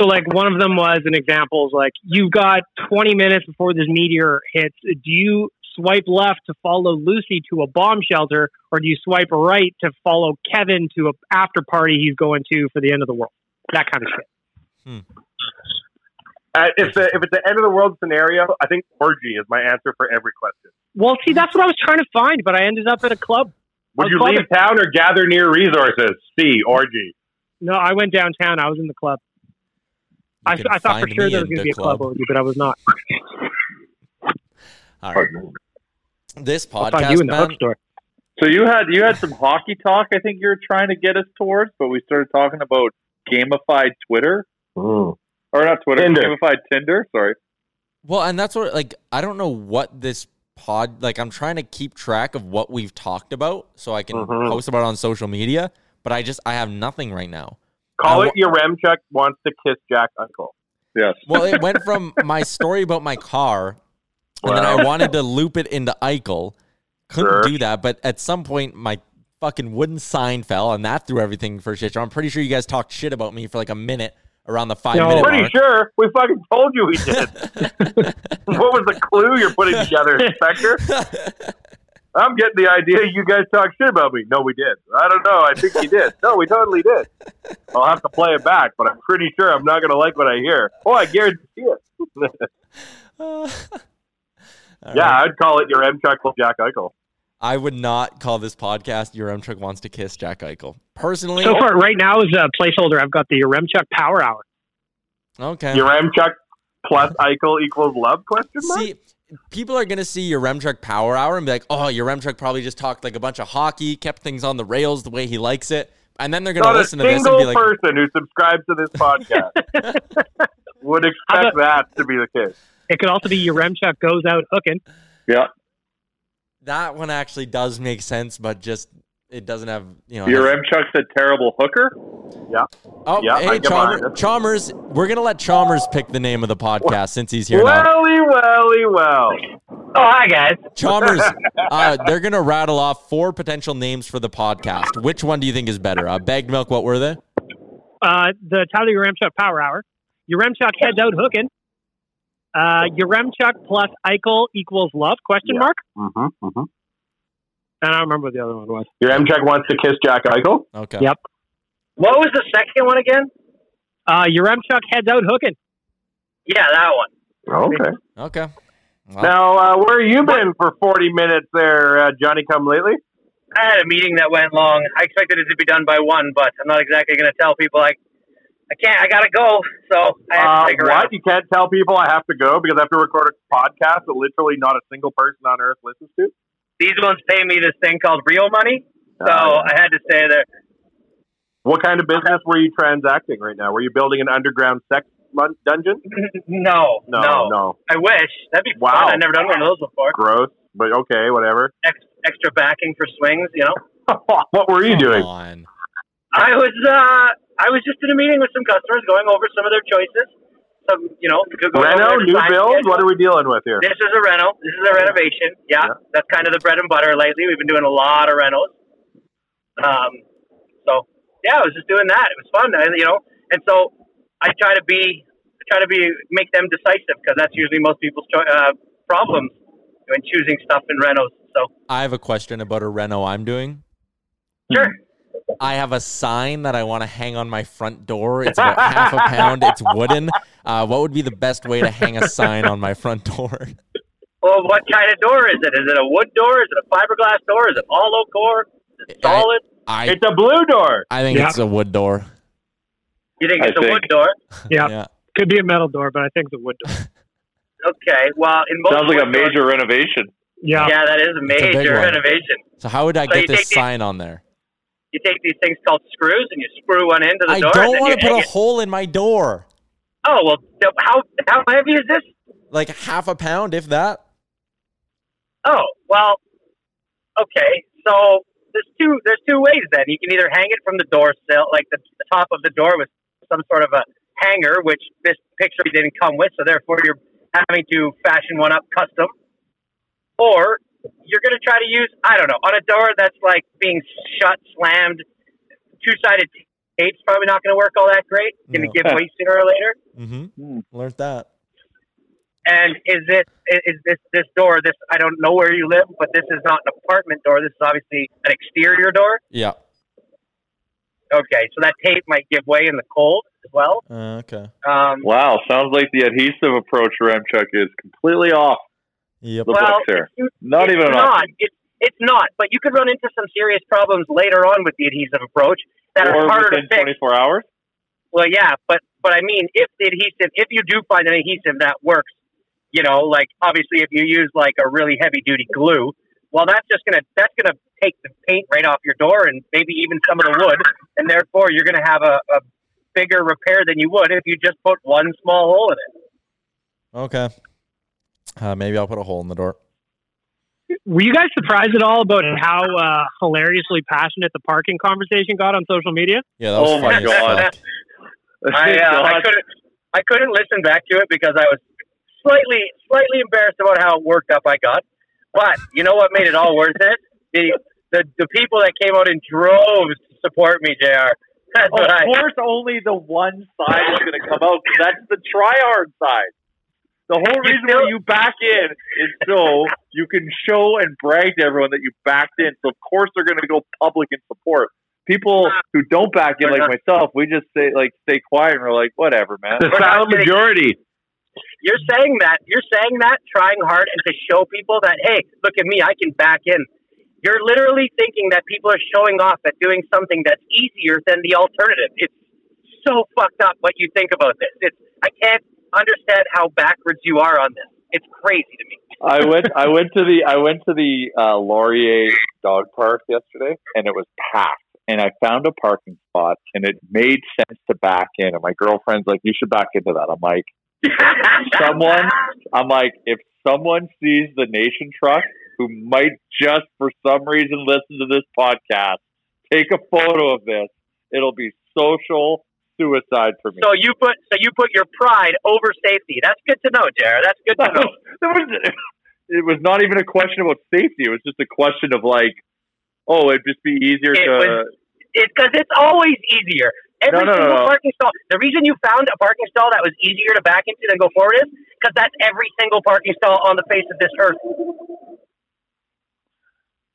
I: So, like, one of them was an example is like, you've got 20 minutes before this meteor hits. Do you swipe left to follow Lucy to a bomb shelter, or do you swipe right to follow Kevin to a after party he's going to for the end of the world? That kind of shit. Hmm.
H: Uh, if, the, if it's the end of the world scenario, I think orgy is my answer for every question.
I: Well, see, that's what I was trying to find, but I ended up at a club. I
H: Would
I: was
H: you
I: clubbing.
H: leave town or gather near resources? C, orgy.
I: No, I went downtown. I was in the club. I, I thought for sure there was going to be a club
E: club.
I: orgy, but I was not. *laughs*
E: All right. This
I: I'll find you
E: podcast
I: in the hook
E: man,
I: store.
G: So you had you had some hockey talk. I think you were trying to get us towards, but we started talking about gamified Twitter or not Twitter,
H: Tinder.
G: gamified Tinder. Sorry.
E: Well, and that's what like I don't know what this pod like I'm trying to keep track of what we've talked about so I can
H: Mhm.
E: post about it on social media, but I just I have nothing right now.
H: Call
E: I
H: it Yaremchuk wants to kiss Jack Eichel.
G: Yes.
E: Well, it went from my story about my car, and then I wanted to loop it into Eichel. Couldn't
H: Sure.
E: do that, but at some point my fucking wooden sign fell, and that threw everything for shit show. I'm pretty sure you guys talked shit about me for like a minute around the five
I: No.
E: minute
H: Pretty
E: mark.
H: sure we fucking told you we did. *laughs* what was the clue you're putting together, Inspector? *laughs* I'm getting the idea you guys talk shit about me. No, we did. I don't know. I think you did. No, we totally did. I'll have to play it back, but I'm pretty sure I'm not going to like what I hear. Oh, I guarantee it. *laughs* Yeah,
E: right.
H: I'd call it Yaremchuk Jack Eichel.
E: I would not call this podcast "Yaremchuk Wants to Kiss Jack Eichel." Personally,
I: So far, right now is a placeholder. I've got the Yaremchuk Power Hour.
E: okay.
H: Yaremchuk plus Eichel equals love? Question mark.
E: See, people are gonna see Yaremchuk Power Hour and be like, "Oh, Yaremchuk probably just talked like a bunch of hockey, kept things on the rails the way he likes it," and then they're gonna listen to this and be like,
H: person who subscribes to this podcast *laughs* would
I: How
H: expect that to be the case.
I: It could also be Yaremchuk goes out hooking.
G: Yeah.
E: "That one actually does make sense," but just it doesn't have you know.
G: Your
E: has-
G: M Chuck's a terrible hooker.
H: Yeah.
E: Oh,
H: Yeah,
E: hey,
H: get
E: Chalmers, Chalmers, we're gonna let Chalmers pick the name of the podcast since he's here now.
H: Welly, welly, well.
I: Oh, hi guys.
E: Chalmers, *laughs* uh, they're gonna rattle off four potential names for the podcast. Which one do you think is better? Uh, bagged milk. What were they?
I: Uh, the Tyler Yaremchuk Power Hour. Yaremchuk heads out hooking. Uh, Yaremchuk plus Eichel equals love? Question mark.
H: Mm-hmm, mm-hmm.
I: I don't remember what the other one was.
H: Yaremchuk wants to kiss Jack Eichel.
E: Okay.
I: Yep.
K: What was the second one again?
I: Uh, Yaremchuk heads out hooking.
K: Yeah, that one.
H: Okay.
E: Okay. Well,
H: Now, uh, where have you been for 40 minutes there, uh, Johnny come lately?
K: I had a meeting that went long. I expected it to be done by one, but I'm not exactly going to tell people like I can't. I gotta go. So I have
H: Uh,
K: to stick around.
H: what? You can't tell people I have to go because I have to record a podcast that literally not a single person on earth listens to?
K: These ones pay me this thing called real money, so
H: Oh,
K: I had to stay there.
H: What kind of business were you transacting right now? Were you building an underground sex mon- dungeon? *laughs*
K: no,
H: No,
K: no,
H: no.
K: I wish that'd be
H: Wow.
K: fun. I've never done one of those before.
H: Gross, but okay, whatever.
K: Ex- extra backing for swings, you know. *laughs*
H: what were you doing?
E: on.
K: I was uh, I was just in a meeting with some customers, going over some of their choices. Some, you know, going
H: Reno, new build? What are we dealing with here?
K: This is a rental. This is a renovation. Yeah, that's kind of the bread and butter lately. We've been doing a lot of rentals. Um, so yeah, I was just doing that. It was fun, I, you know. And so I try to be, I try to be, make them decisive because that's usually most people's cho- uh, problems when choosing stuff in renos. So
E: I have a question about a reno I'm doing.
K: Sure.
E: I have a sign that I want to hang on my front door. It's about half a pound. It's wooden. Uh, what would be the best way to hang a sign on my front door?
K: well, what kind of door is it? Is it a wood door? Is it a fiberglass door? Is it hollow core? Is it solid?
E: I,
H: it's a blue door.
E: I think
I: Yeah.
E: it's a wood door.
K: You think
G: I
K: it's a
G: think-
K: wood door? *laughs*
I: Yeah.
E: Yeah.
I: Could be a metal door, but I think it's a wood door. *laughs*
K: Okay. Well, in most
G: Sounds like a
K: wood doors-
G: major renovation.
I: Yeah.
K: Yeah, that is a
E: a
K: major
E: one.
K: renovation.
E: So how would I
K: So
E: get this
K: take the-
E: sign on there?
K: You take these things called screws and you screw one into the
E: I
K: door. I
E: don't want to put a
K: it.
E: hole in my door.
K: Oh well, so how how heavy is this?
E: Like half a pound, if that.
K: Oh well, okay. So there's two there's two ways then. You can either hang it from the door sill, like the, the top of the door with some sort of a hanger, which this picture didn't come with, so therefore you're having to fashion one up custom. Or you're going to try to use I don't know on a door that's like being shut, slammed, two sided tape's probably not going to work all that great. Going to
E: No.
K: give way sooner or later.
E: Mm-hmm. Learned that.
K: And is it is this this door? This I don't know where you live, but this is not an apartment door. This is obviously an exterior door.
E: Yeah.
K: Okay, so that tape might give way in the cold as well.
E: Uh, okay.
K: Um,
G: Wow, sounds like the adhesive approach for Yaremchuk is completely off
E: Yep.
K: well,
G: books here. Not
K: it's
G: even an
K: not.
G: option.
K: It's it's not. But you could run into some serious problems later on with the adhesive approach that
G: or
K: are harder to fix.
G: 24 hours.
K: Well, yeah, but but I mean, if the adhesive, if you do find an adhesive that works, you know, like obviously if you use like a really heavy duty glue, well, that's just gonna that's gonna take the paint right off your door and maybe even some of the wood, and therefore you're gonna have a, a bigger repair than you would if you just put one small hole in it.
E: Okay. Uh, maybe I'll put a hole in the door.
I: Were you guys surprised at all about how uh, hilariously passionate the parking conversation got on social media?
E: Yeah, that was
G: Oh my
E: funny as
G: God. *laughs*
K: I, uh, I couldn't I couldn't listen back to it because I was slightly slightly embarrassed about how worked up I got. But you know what made it all worth it? The the, the people that came out in droves to support me, Jr. That's
G: Of
K: what I,
G: course, only the one side is going to come out. That's the try hard side. The whole reason
K: still-
G: why you back in is so you can show and brag to everyone that you backed in. So of course they're going to go public in support. People who don't back in, like myself, we just say like stay quiet and we're like, whatever, man.
H: The silent majority.
K: You're saying that you're saying that trying hard and to show people that hey, look at me, I can back in. You're literally thinking that people are showing off at doing something that's easier than the alternative. It's so fucked up what you think about this. It's I can't understand how backwards you are on this. It's crazy to me.
G: I *laughs* went I went to the I went to the uh, Laurier dog park yesterday and it was packed. And I found a parking spot and it made sense to back in. And my girlfriend's like, You should back into that. I'm like, someone I'm like, if someone sees the nation truck who might just for some reason listen to this podcast take a photo of this. It'll be social suicide for me.
K: So you put so you put your pride over safety. That's good to know, Jared. That's good to *laughs* know.
G: It was not even a question about safety. It was just a question of like, oh, it'd just be easier
K: It
G: to.
K: because it's always easier. Every
G: no, no,
K: single
G: no.
K: parking stall. The reason you found a parking stall that was easier to back into than go forward is because that's every single parking stall on the face of this earth.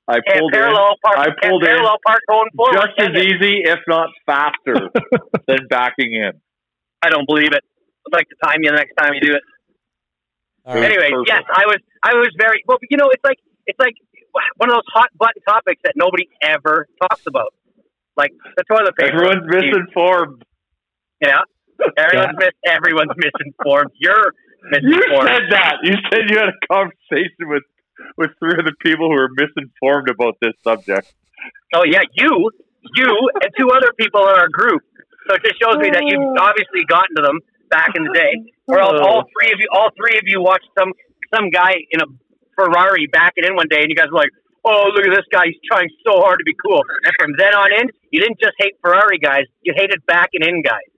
G: I pulled in.
K: park.
G: I pulled in
K: parallel park going forward.
G: just as
K: it?
G: easy, if not faster, *laughs* than backing in.
K: I don't believe it. I'd like to time you the next time you do it.
E: All right.
K: anyway,
G: perfect.
K: yes, I was I was very well. You know, it's like it's like one of those hot button topics that nobody ever talks about, like the toilet paper.
G: Everyone's misinformed.
K: Yeah, everyone's mis- everyone's misinformed. You're
G: You said that. You said you had a conversation with with three other people who are misinformed about this subject.
K: Oh yeah, you, you, and two other people in our group. So it just shows me that you've oh. obviously gotten to them back in the day, or else all oh. three of you, all three of you watched some some guy in a Ferrari back it in one day, and you guys were like, "Oh, look at this guy! He's trying so hard to be cool." And from then on in, you didn't just hate Ferrari guys; you hated back and in guys.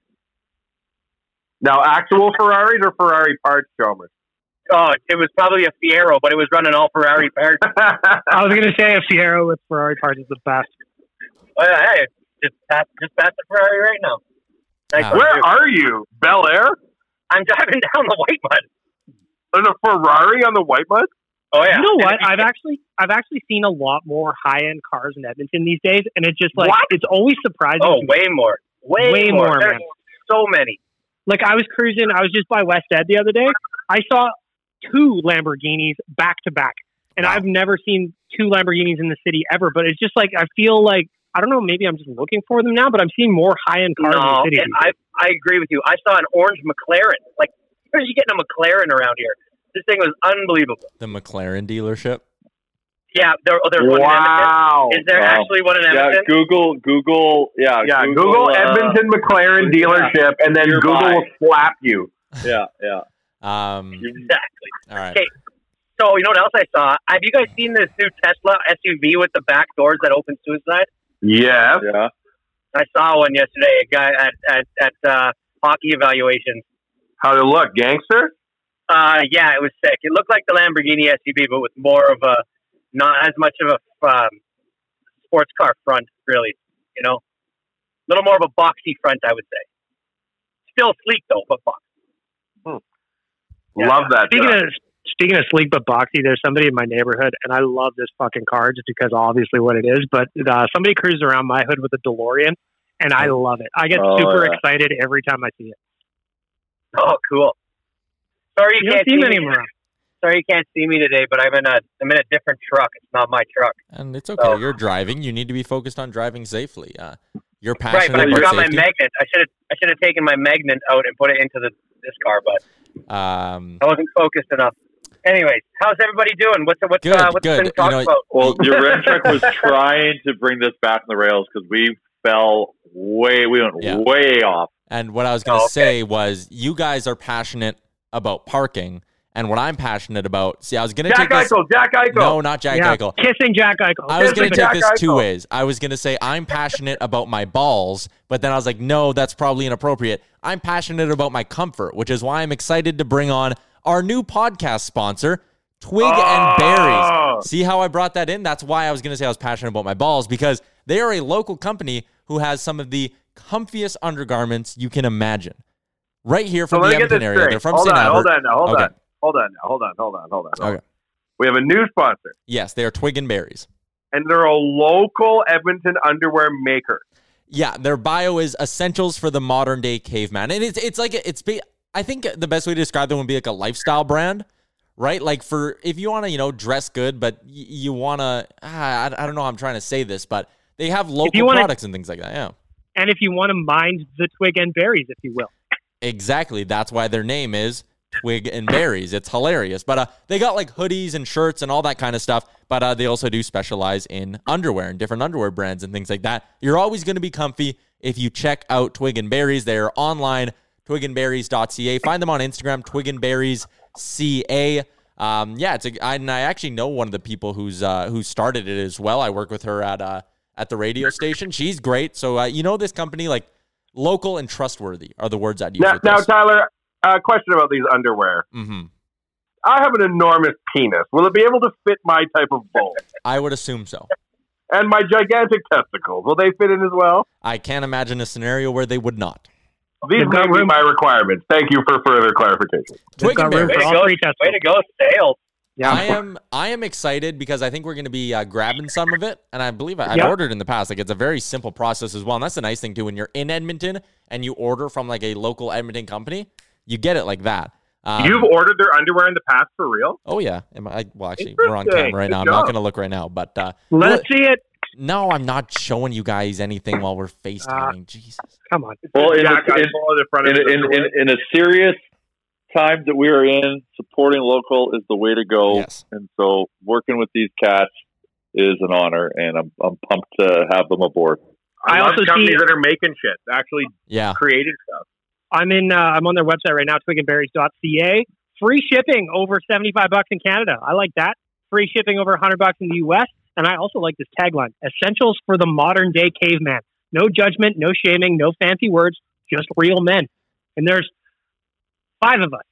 H: Now, actual Ferraris or Ferrari parts, Chalmers?
K: Oh, it was probably a Fiero, but it was running all Ferrari parts. *laughs*
I: I was gonna say a Fiero with Ferrari parts is the best.
K: Oh, yeah, hey, just pass, just pass the Ferrari right now. Nice one,
H: Where are you? Bel Air?
K: I'm driving *laughs* down the Whitemud.
H: There's a Ferrari on the Whitemud?
K: Oh yeah.
I: You know
K: And
I: what? I've actually I've actually seen a lot more high end cars in Edmonton these days, and it's just like
K: What?
I: it's always surprising.
K: Oh, way more. Way,
I: Way
K: more.
I: more, man.
K: so many.
I: Like I was cruising, I was just by West Ed the other day. I saw two Lamborghinis back to back, and I've never seen two Lamborghinis in the city ever. But it's just like I feel like I don't know. Maybe I'm just looking for them now, but I'm seeing more high end cars in the city.
K: and I I agree with you. I saw an orange McLaren. Like, where are you getting a McLaren around here? This thing was unbelievable.
E: The McLaren dealership.
K: Yeah, there, oh, there's one in
H: Wow.
K: Edmonton. Is there
G: Wow.
K: actually one in
G: Yeah, Google, Google, yeah,
H: Yeah, Google,
G: uh,
H: Edmonton McLaren dealership, and then
G: Nearby.
H: Google will slap you.
G: Yeah, yeah.
E: Um, *laughs*
K: Exactly.
E: all right.
K: Okay. So you know what else I saw? Have you guys seen this new Tesla SUV with the back doors that open suicide?
H: Yeah.
G: Yeah.
K: I saw one yesterday. A guy at at at uh, hockey evaluation.
H: How to look, gangster?
K: Uh, yeah, it was sick. It looked like the Lamborghini SUV, but with more of a, not as much of a um, sports car front, really. You know, a little more of a boxy front, I would say. Still sleek though, but box. Yeah.
H: Love that.
I: Speaking
H: truck.
I: of speaking of sleek but boxy, there's somebody in my neighborhood, and I love this fucking car just because obviously what it is. But uh, somebody cruises around my hood with a DeLorean, and I love it. I get
G: Oh,
I: super
G: yeah.
I: excited every time I see it.
K: Oh, cool. Sorry you,
I: You
K: can't
I: see
K: see
I: many
K: me.
I: around.
K: Sorry you can't see me today, but I'm in a I'm in a different truck. It's not my truck.
E: And it's okay.
K: Oh.
E: You're driving. You need to be focused on driving safely. Uh, you're
K: Right, but I
E: about
K: forgot my magnet. I should have I should have taken my magnet out and put it into the this car, but
E: um,
K: I wasn't focused enough. Anyways, how's everybody doing? What's what's
E: Good,
K: uh, what's
E: good.
K: been
E: You
K: talked
E: know,
K: about?
G: Well, Yaremchuk was trying to bring this back on the rails because we fell way, we went
E: Yeah.
G: way off.
E: And what I was going to
K: Oh, okay.
E: say was, you guys are passionate about parking, and what I'm passionate about. See, I was going to
H: Jack
E: take this.
H: Eichel, Jack Eichel.
E: No, not Jack
I: yeah,
E: Eichel.
I: kissing Jack Eichel.
E: I was
H: Kissing
E: going to take
H: Jack
E: this two ways. I was going to say I'm passionate about my balls, but then I was like, no, that's probably inappropriate. I'm passionate about my comfort, which is why I'm excited to bring on our new podcast sponsor, Twig and
H: Oh.
E: Berries. See how I brought that in? That's why I was going to say I was passionate about my balls because they are a local company who has some of the comfiest undergarments you can imagine. Right here from
H: let
E: the Edmonton area.
H: straight.
E: They're from
H: hold
E: St.
H: on,
E: Albert.
H: hold on, now, hold
E: Okay.
H: on, hold on, hold on, hold on, hold on.
E: Okay.
H: We have a new sponsor,
E: Yes, they are Twig and Berries.
H: and they're a local Edmonton underwear maker.
E: Yeah, their bio is essentials for the modern day caveman, and it's it's like it's. Be, I think the best way to describe them would be like a lifestyle brand, right? Like for if you want to you know dress good, but y- you want to ah, I, I don't know how I'm trying to say this, but they have local
I: wanna-
E: products and things like that. Yeah,
I: And if you want to mind the twig and berries, if you will.
E: exactly. That's why their name is Twig and Berries. It's hilarious, but uh, they got like hoodies and shirts and all that kind of stuff. But uh, they also do specialize in underwear and different underwear brands and things like that. You're always going to be comfy if you check out Twig and Berries. They're online, twigandberries.ca. Find them on Instagram, Twig and Berries CA. um, yeah, it's a, I, and I actually know one of the people who's uh, who started it as well. I work with her at uh, at the radio station. She's great. So uh, you know this company like local and trustworthy are the words I'd use.
H: Now, now. Tyler, a question about these underwear.
E: Mhm.
H: I have an enormous penis. Will it be able to fit my type of bowl?
E: I would assume so.
H: and my gigantic testicles, will they fit in as well?
E: I can't imagine a scenario where they would not.
H: These
I: They've
H: may be
I: room-
H: my requirements. Thank you for further clarification.
E: Twig and
I: room for
K: Way to
I: all
K: go,
I: three testicles.
K: way to go, sales.
I: Yeah.
E: I am I am excited because I think we're going to be uh, grabbing some of it, and I believe I, I've
I: Yeah.
E: ordered in the past. Like it's a very simple process as well, and that's the nice thing too. When you're in Edmonton and you order from like a local Edmonton company, you get it like that. Um,
H: You've ordered their underwear in the past for real?
E: oh yeah, Am I, well actually we're on
H: Interesting.
E: camera right
H: Good
E: now. I'm not going to look right now, but uh,
I: Let's see it.
E: no, I'm not showing you guys anything while we're FaceTiming. Jesus,
I: Come on.
G: Well, in,
H: Jack, I
G: in,
H: the front
G: in, in, in, in a serious time that we are in, supporting local is the way to go.
E: yes,
G: And so working with these cats is an honor, and I'm, I'm pumped to have them aboard.
H: I,
I: I also see-
H: companies that are making shit, actually
E: yeah.
H: creating stuff.
I: I'm in. Uh, I'm on their website right now, twigandberries.ca. Free shipping over 75 bucks in Canada. I like that. Free shipping over 100 bucks in the U.S. And I also like this tagline: "Essentials for the modern day caveman." No judgment, no shaming, no fancy words, just real men. And there's five of us,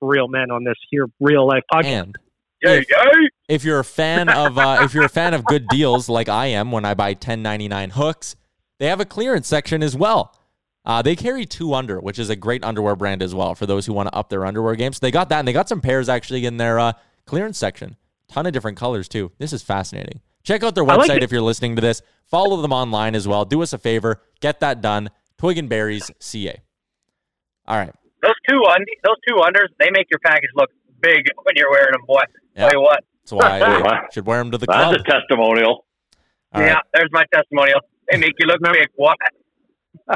I: real men, on this here real life podcast.
E: And
K: Yay,
E: if, if you're a fan of uh, if you're a fan of good deals like I am when I buy 10.99 hooks, they have a clearance section as well. Uh, they carry 2UNDR, which is a great underwear brand as well for those who want to up their underwear game. So they got that, and they got some pairs actually in their uh, clearance section. Ton of different colors too. This is fascinating. Check out their
I: I like
E: website if you're listening to this. Follow them online as well. Do us a favor, get that done. Twig and Berries CA. All right.
K: Those two undies, those two unders, they make your package look big when you're wearing them, boy.
E: Yeah.
K: Tell you what.
E: That's why *laughs* I should wear them to the club.
G: That's a testimonial.
E: All right.
K: yeah, there's my testimonial. They make you look big. What?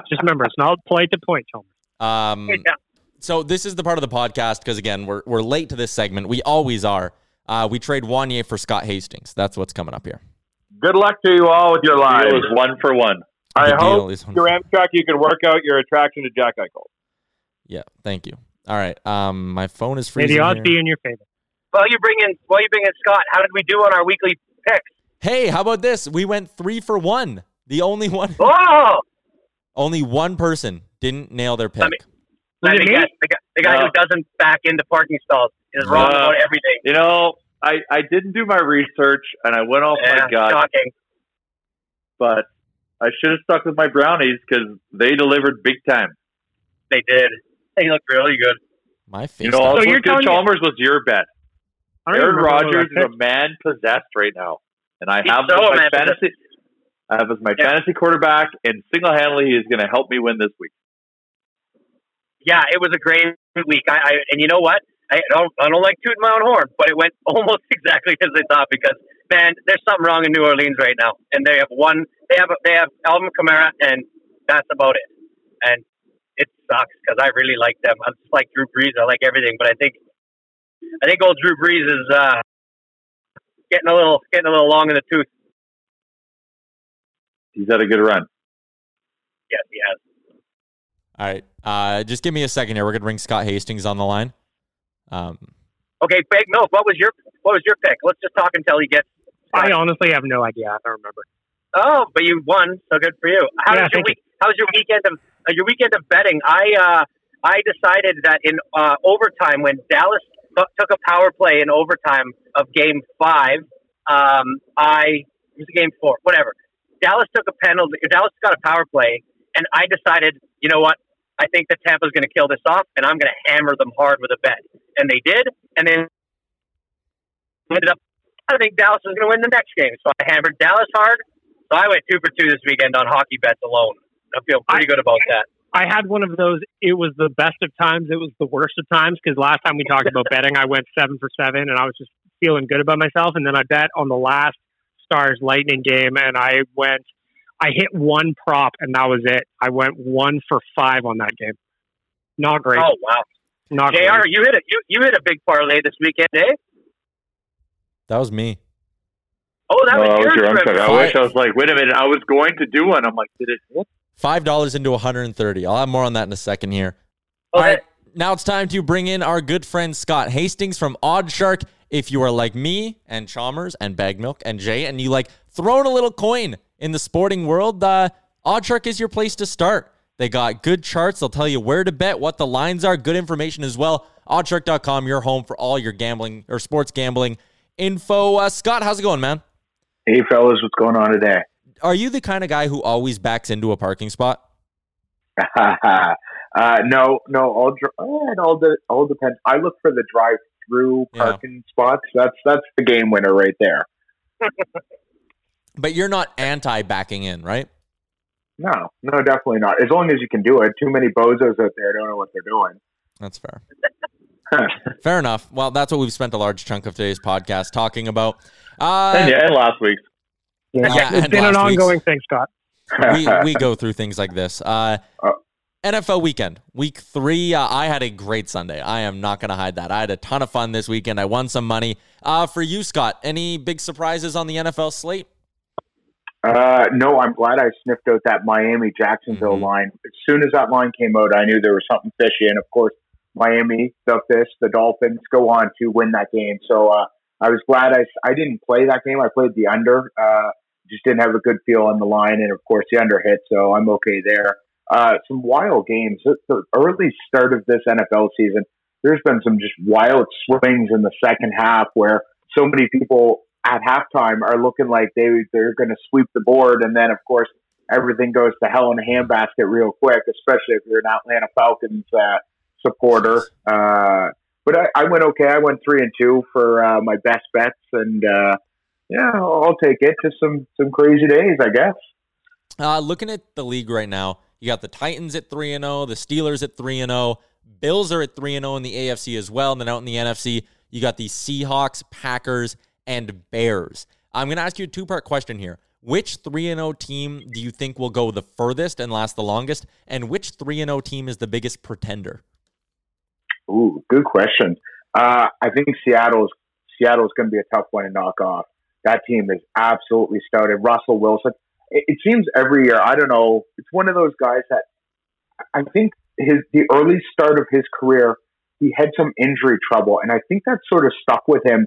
I: Just remember, it's not polite to point, Chalmers.
E: Um,
K: Yeah.
E: so this is the part of the podcast because again, we're we're late to this segment. We always are. Uh, we trade Wanye for Scott Hastings. That's what's coming up here.
H: Good luck to you all with your lives.
G: One for one.
H: I
E: The deal
H: hope
E: is
H: Yaremchuk you can work out your attraction to Jack Eichel.
E: Yeah, thank you. All right. Um, my phone is
I: May
E: freezing.
I: the odds be in your favor.
K: Well, you bring in, well, you bring in Scott. How did we do on our weekly picks?
E: Hey, how about this? We went three for one. The only one,
K: Oh,
E: only one person didn't nail their pick.
K: Let me- let me guess. The guy, the guy uh,
G: No.
K: who doesn't back into parking stalls is wrong
G: No.
K: about uh, everything.
G: You know, I, I didn't do my research, and I went off
K: Yeah,
G: my gut,
K: shocking.
G: but I should have stuck with my brownies because they delivered big time.
K: They did. They looked really good.
E: My face.
G: You know, also
I: you're
G: good
I: telling me-
G: Chalmers was your bet. Aaron
I: even
G: Rodgers is a man possessed right now, and I
K: He's
G: have him
K: so
G: my
K: man-possessed.
G: fantasy. I have as my
K: Yeah.
G: fantasy quarterback, and single handedly, he is going to help me win this week.
K: Yeah, it was a great week. I, I and you know what? I don't I don't like tooting my own horn, but it went *laughs* almost exactly as I thought because man, there's something wrong in New Orleans right now, and they have one. They have they have Alvin Kamara, and that's about it. And it sucks because I really like them. I'm just like Drew Brees. I like everything, but I think I think old Drew Brees is uh, getting a little getting a little long in the tooth.
G: He's had a good run.
K: Yes, he has.
E: All right. Uh, just give me a second here. We're gonna bring Scott Hastings on the line. Um,
K: Okay, fake Milk. What was your what was your pick? Let's just talk until he gets.
I: I honestly have no idea. I don't remember.
K: Oh, but you won, so good for you. How
I: Yeah,
K: was your
I: thank
K: week? How was your weekend of uh, your weekend of betting? I uh, I decided that in uh, overtime when Dallas t- took a power play in overtime of Game Five, um, I it was Game Four, whatever. Dallas took a penalty. Dallas got a power play, and I decided, you know what? I think that Tampa's going to kill this off, and I'm going to hammer them hard with a bet. And they did, and then ended up. I think Dallas was going to win the next game, so I hammered Dallas hard. So I went two for two this weekend on hockey bets alone. I feel pretty good about that.
I: I had one of those. It was the best of times. It was the worst of times because last time we talked about *laughs* betting, I went seven for seven, and I was just feeling good about myself. And then I bet on the last Stars Lightning game, and I went. I hit one prop, and that was it. I went one for five on that game. Not great.
K: Oh wow,
I: Not
K: Jr.
I: great.
K: You hit a you, you hit a big parlay this weekend, eh?
E: that was me.
K: Oh, that
G: No,
K: was
G: was your
K: Trevor.
G: uncut. I wish I was like, wait a minute, I was going to do one. I'm like, did it hit?
E: Five dollars into 130. I'll have more on that in a second here.
K: Oh,
E: All right. Now it's time to bring in our good friend Scott Hastings from OddsShark. If you are like me and Chalmers and Bag Milk and Jay, and you like throwing a little coin in the sporting world, uh, OddsShark is your place to start. They got good charts. They'll tell you where to bet, what the lines are, good information as well. OddsShark.com, your home for all your gambling or sports gambling info. Uh, Scott, how's it going, man?
L: Hey, fellas, what's going on today?
E: Are you the kind of guy who always backs into a parking spot? *laughs*
L: uh, no, no, all uh, it all de- all depends. I look for the drive-through parking spots. That's that's the game winner right there. *laughs*
E: But you're not anti backing in, right?
L: No, no, definitely not. As long as you can do it. Too many bozos out there don't know what they're doing.
E: That's fair. *laughs* Fair enough. Well, that's what we've spent a large chunk of today's podcast talking about. Uh,
G: and, yeah, and last week.
I: Yeah,
E: Yeah,
I: it's
E: and
I: been an
E: last week's.
I: ongoing thing, Scott.
E: we we go through things like this. Uh, NFL weekend, week three. Uh, I had a great Sunday. I am not going to hide that. I had a ton of fun this weekend. I won some money. Uh, for you, Scott, any big surprises on the NFL slate?
L: Uh, no, I'm glad I sniffed out that Miami Jacksonville line. As soon as that line came out, I knew there was something fishy. And of course, Miami, the fish, the Dolphins go on to win that game. So uh, I was glad I I didn't play that game. I played the under. Uh, just didn't have a good feel on the line, and of course the under hit. So I'm okay there. Uh, some wild games. The the early start of this NFL season, there's been some just wild swings in the second half where so many people at halftime are looking like they they're going to sweep the board, and then of course everything goes to hell in a handbasket real quick, especially if you're an Atlanta Falcons uh, supporter. Uh, but I, I went okay. I went three and two for uh, my best bets, and uh, yeah, I'll take it. to some some crazy days, I guess.
E: Uh, looking at the league right now, you got the Titans at three and zero, the Steelers at three and zero, Bills are at three and zero in the AFC as well. And then out in the NFC, you got the Seahawks, Packers, and Bears. I'm going to ask you a two part question here. Which 3 and 0 team do you think will go the furthest and last the longest? And which 3 and 0 team is the biggest pretender?
L: Ooh, good question. Uh, I think Seattle's Seattle's going to be a tough one to knock off. That team is absolutely started. Russell Wilson. It, it seems every year. I don't know. It's one of those guys that I think his the early start of his career, he had some injury trouble, and I think that sort of stuck with him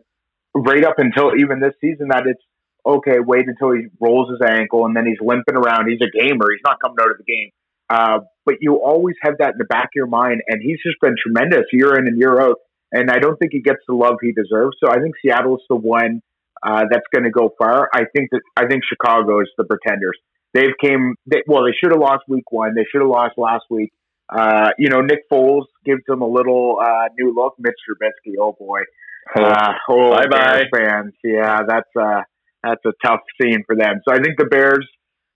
L: right up until even this season. That it's okay. Wait until he rolls his ankle, and then he's limping around. He's a gamer. He's not coming out of the game. Uh, but you always have that in the back of your mind, and he's just been tremendous year in and year out. And I don't think he gets the love he deserves. So I think Seattle's the one uh, that's going to go far. I think that I think Chicago is the pretenders. They've came they, well. They should have lost week one. They should have lost last week. Uh, you know, Nick Foles gives them a little uh, new look. Mitch Trubisky, oh boy, *laughs* uh, oh
G: Bye bye.
L: Bears fans. Yeah, that's uh, that's a tough scene for them. So I think the Bears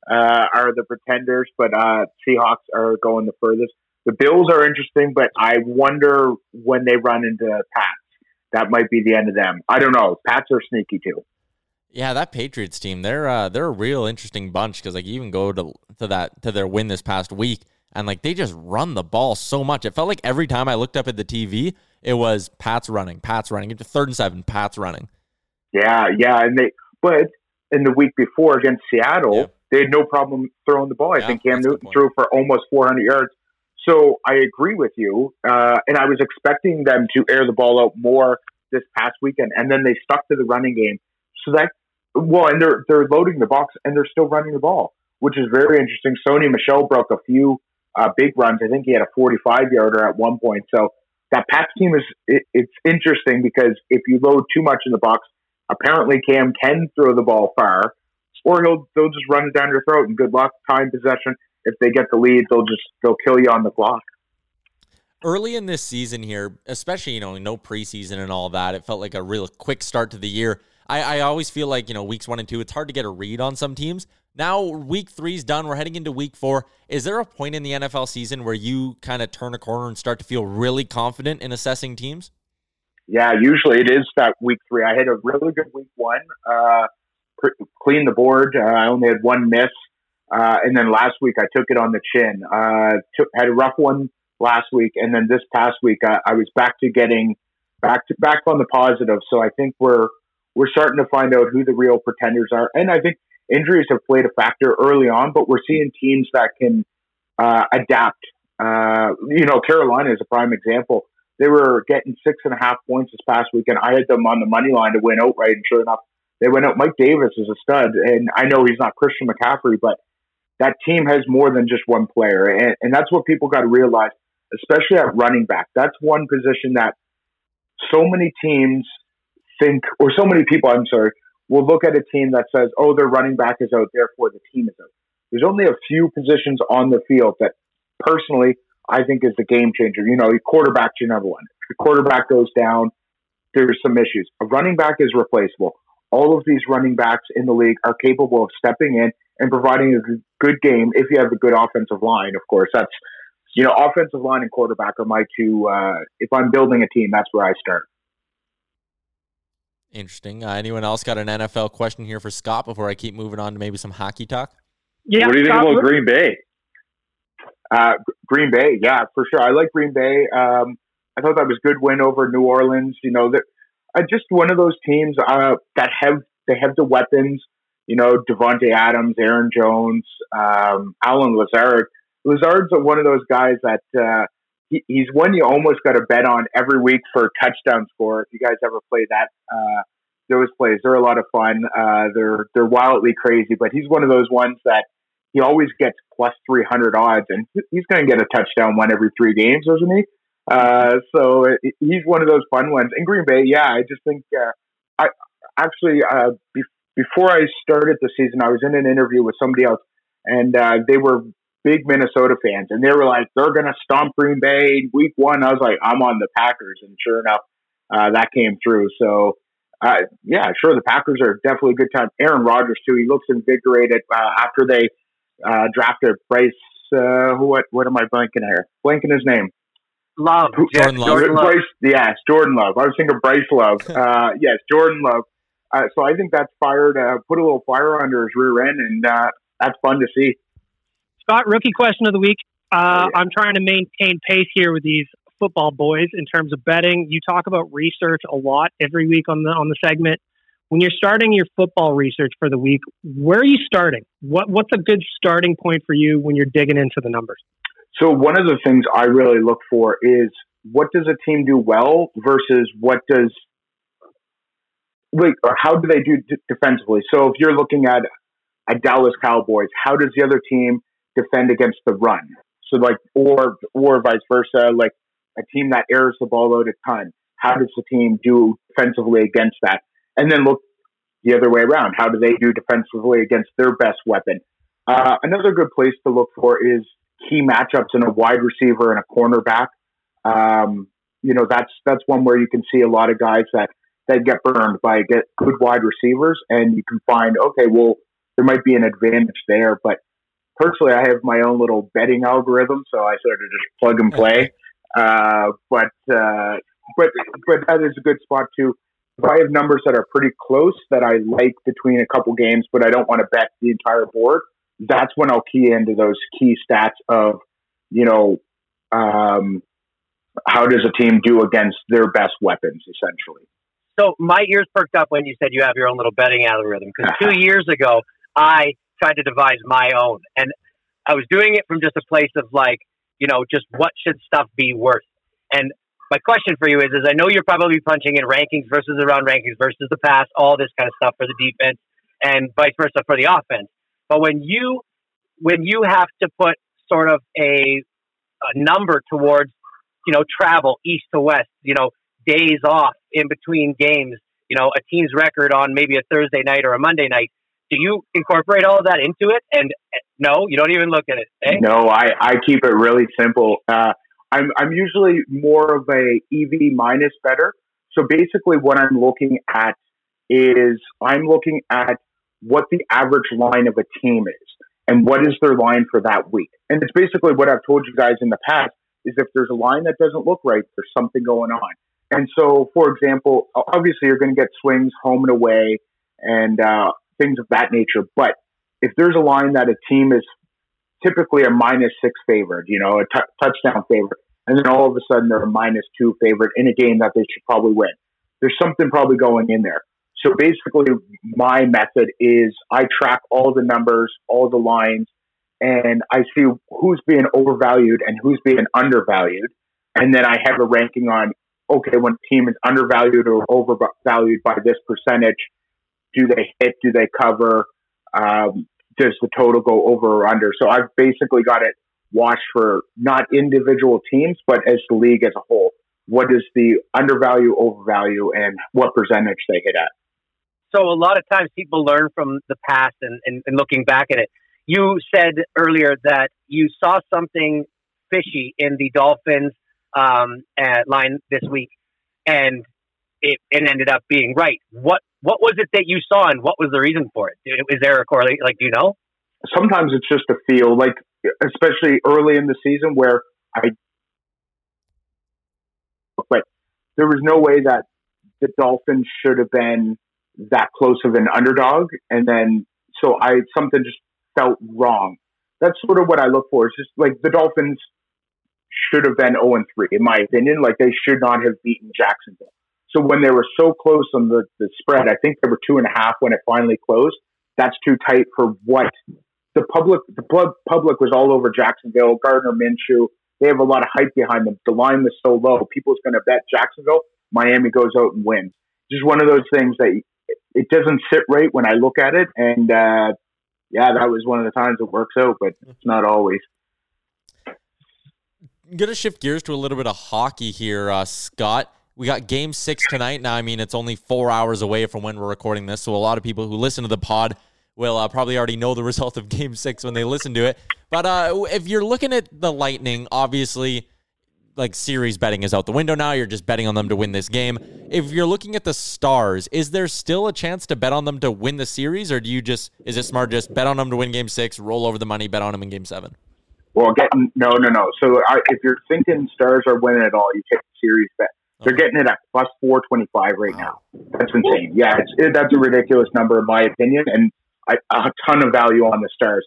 L: uh, are the pretenders, but uh, Seahawks are going the furthest. The Bills are interesting, but I wonder when they run into Pats. That might be the end of them. I don't know. Pats are sneaky too.
E: Yeah, that Patriots team, they're uh, they're a real interesting bunch because like you even go to to that to their win this past week and like they just run the ball so much. It felt like every time I looked up at the TV, it was Pats running, Pats running, into third and seven, Pats running.
L: Yeah, yeah, and they but in the week before against Seattle, they had no problem throwing the ball. I think Cam Newton threw for almost 400 yards. So I agree with you, uh, and I was expecting them to air the ball out more this past weekend, and then they stuck to the running game. So that well, and they're they're loading the box and they're still running the ball, which is very interesting. Sony Michel broke a few uh, big runs. I think he had a 45 yarder at one point. So that Pats team is it, it's interesting because if you load too much in the box, apparently Cam can throw the ball far, or he'll they'll just run it down your throat and good luck time possession. If they get the lead, they'll just they'll kill you on the clock.
E: Early in this season here, especially you know no preseason and all that, it felt like a real quick start to the year. I, I always feel like you know weeks one and two, it's hard to get a read on some teams. Now week three's done. We're heading into week four. Is there a point in the NFL season where you kind of turn a corner and start to feel really confident in assessing teams?
L: Yeah, usually it is that week three. I had a really good week one, uh, cleaned the board. Uh, I only had one miss, uh, and then last week I took it on the chin. Uh, took, had a rough one last week, and then this past week I, I was back to getting back to back on the positive. So I think we're we're starting to find out who the real pretenders are, and I think injuries have played a factor early on, but we're seeing teams that can uh, adapt Uh, you know, Carolina is a prime example. They were getting six and a half points this past weekend. I had them on the money line to win outright, and sure enough, they went out. Mike Davis is a stud, and I know he's not Christian McCaffrey, but that team has more than just one player, and, and that's what people got to realize, especially at running back. That's one position that so many teams think, or so many people, I'm sorry, will look at a team that says, "Oh, their running back is out, therefore the team is out." There's only a few positions on the field that, personally, I think is the game changer. You know, quarterback's your number one. If the quarterback goes down, there's some issues. A running back is replaceable. All of these running backs in the league are capable of stepping in and providing a good game if you have a good offensive line. Of course, that's you know, offensive line and quarterback are my two. Uh, if I'm building a team, that's where I start.
E: Interesting. Uh, anyone else got an NFL question here for Scott before I keep moving on to maybe some hockey talk?
G: Yeah. What do you think about Green Bay?
L: Uh, Green Bay, yeah, for sure. I like Green Bay. Um, I thought that was good win over New Orleans. You know, that uh, just one of those teams uh, that have they have the weapons. You know, Davante Adams, Aaron Jones, um, Allen Lazard. Lazard's one of those guys that uh, he, he's one you almost got to bet on every week for touchdown score. If you guys ever play that, uh, those plays, they're a lot of fun. Uh, they're they're wildly crazy, but he's one of those ones that he always gets plus three hundred odds, and he's going to get a touchdown one every three games, isn't he? Uh, so he's one of those fun ones. In Green Bay, yeah, I just think uh, I actually uh, be- before I started the season, I was in an interview with somebody else, and uh, they were big Minnesota fans, and they were like, they're going to stomp Green Bay week one. I was like, I'm on the Packers, and sure enough, uh, that came through. So, uh, yeah, sure, the Packers are definitely a good time. Aaron Rodgers too. He looks invigorated after they uh, drafted Bryce. What what am I blanking here? Blanking his name.
K: Love.
E: Jordan Love.
L: Jordan Love. Bryce, yes, Jordan Love. I was thinking of Bryce Love. *laughs* uh, yes, Jordan Love. Uh, so I think that's fired. Uh, put a little fire under his rear end, and uh, that's fun to see.
I: Scott, rookie question of the week. Uh, oh, yeah. I'm trying to maintain pace here with these football boys in terms of betting. You talk about research a lot every week on the on the segment. When you're starting your football research for the week, where are you starting? What what's a good starting point for you when you're digging into the numbers?
L: So one of the things I really look for is what does a team do well versus what does like how do they do d- defensively? So if you're looking at a Dallas Cowboys, how does the other team defend against the run. So like, or or vice versa, like a team that airs the ball out a ton. How does the team do defensively against that? And then look the other way around. How do they do defensively against their best weapon? Uh, another good place to look for is key matchups in a wide receiver and a cornerback. Um, you know, that's that's one where you can see a lot of guys that that get burned by get good wide receivers, and you can find okay, well, there might be an advantage there, but personally, I have my own little betting algorithm, so I sort of just plug and play. *laughs* Uh, but uh, but but that is a good spot too. If I have numbers that are pretty close that I like between a couple games, but I don't want to bet the entire board, that's when I'll key into those key stats of, you know, um, how does a team do against their best weapons, essentially.
K: So my ears perked up when you said you have your own little betting algorithm because two *laughs* years ago I tried to devise my own. And I was doing it from just a place of like, you know, just what should stuff be worth? And my question for you is, is I know you're probably punching in rankings versus around rankings versus the pass, all this kind of stuff for the defense and vice versa for the offense. But when you, when you have to put sort of a, a number towards, you know, travel east to west, you know, days off in between games, you know, a team's record on maybe a Thursday night or a Monday night, do you incorporate all of that into it? And no, you don't even look at it. Eh?
L: No, I, I keep it really simple. Uh, I'm, I'm usually more of a EV minus bettor. So basically what I'm looking at is I'm looking at what the average line of a team is and what is their line for that week. And it's basically what I've told you guys in the past is if there's a line that doesn't look right, there's something going on. And so, for example, obviously you're going to get swings home and away and uh, things of that nature. But if there's a line that a team is typically a minus six favorite, you know, a t- touchdown favorite, and then all of a sudden they're a minus two favorite in a game that they should probably win, there's something probably going in there. So basically, my method is I track all the numbers, all the lines, and I see who's being overvalued and who's being undervalued. And then I have a ranking on, okay, when a team is undervalued or overvalued by this percentage, do they hit? Do they cover? Um, does the total go over or under? So I've basically got it watched for not individual teams, but as the league as a whole. What is the undervalue, overvalue, and what percentage they hit at?
K: So a lot of times people learn from the past and, and, and looking back at it. You said earlier that you saw something fishy in the Dolphins um, line this week, and it, it ended up being right. What what was it that you saw, and what was the reason for it? Is there a correlation? Like, do you know?
L: Sometimes it's just a feel, like especially early in the season where I, but there was no way that the Dolphins should have been that close of an underdog, and then so I something just felt wrong. That's sort of what I look for. It's just like the Dolphins should have been 0 3, in my opinion. Like they should not have beaten Jacksonville. So when they were so close on the, the spread, I think they were two and a half when it finally closed. That's too tight for what the public the public was all over Jacksonville, Gardner Minshew. They have a lot of hype behind them. The line was so low, people's going to bet Jacksonville. Miami goes out and wins. Just one of those things that it doesn't sit right when I look at it, and uh, yeah, that was one of the times it works out, but it's not always.
E: I'm gonna shift gears to a little bit of hockey here, uh, Scott. We got game six tonight. Now, I mean, it's only four hours away from when we're recording this, so a lot of people who listen to the pod will uh, probably already know the *laughs* result of game six when they listen to it. But uh, if you're looking at the Lightning, obviously like series betting is out the window now. You're just betting on them to win this game. If you're looking at the Stars, is there still a chance to bet on them to win the series, or do you just is it smart just bet on them to win Game Six, roll over the money, bet on them in Game Seven?
L: Well, getting no, no, no. So I, if you're thinking Stars are winning at all, you take the series bet. They're getting it at plus four twenty five right now. That's insane. Yeah, it's, it, that's a ridiculous number in my opinion, and I, a ton of value on the Stars.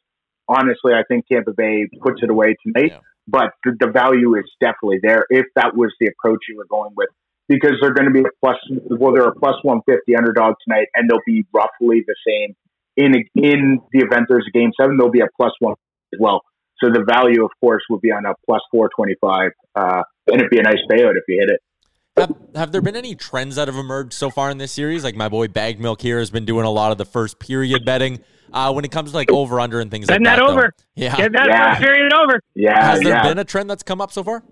L: Honestly, I think Tampa Bay puts it away tonight. Yeah but the, the value is definitely there if that was the approach you were going with because they're going to be a plus well they're a plus 150 underdog tonight and they'll be roughly the same in in the event there's a game seven they'll be a plus one as well. So the value of course would be on a plus 425 uh, and it'd be a nice payout if you hit it
E: have, have, there been any trends that have emerged so far in this series? Like my boy Bag Milk here has been doing a lot of the first period betting. Uh, when it comes to like over under and things
I: Getting
E: like
I: that.
E: that
I: over.
E: Though. Yeah.
I: Get that
L: yeah.
I: first period over.
L: Yeah.
E: Has there
L: yeah.
E: been a trend that's come up so far?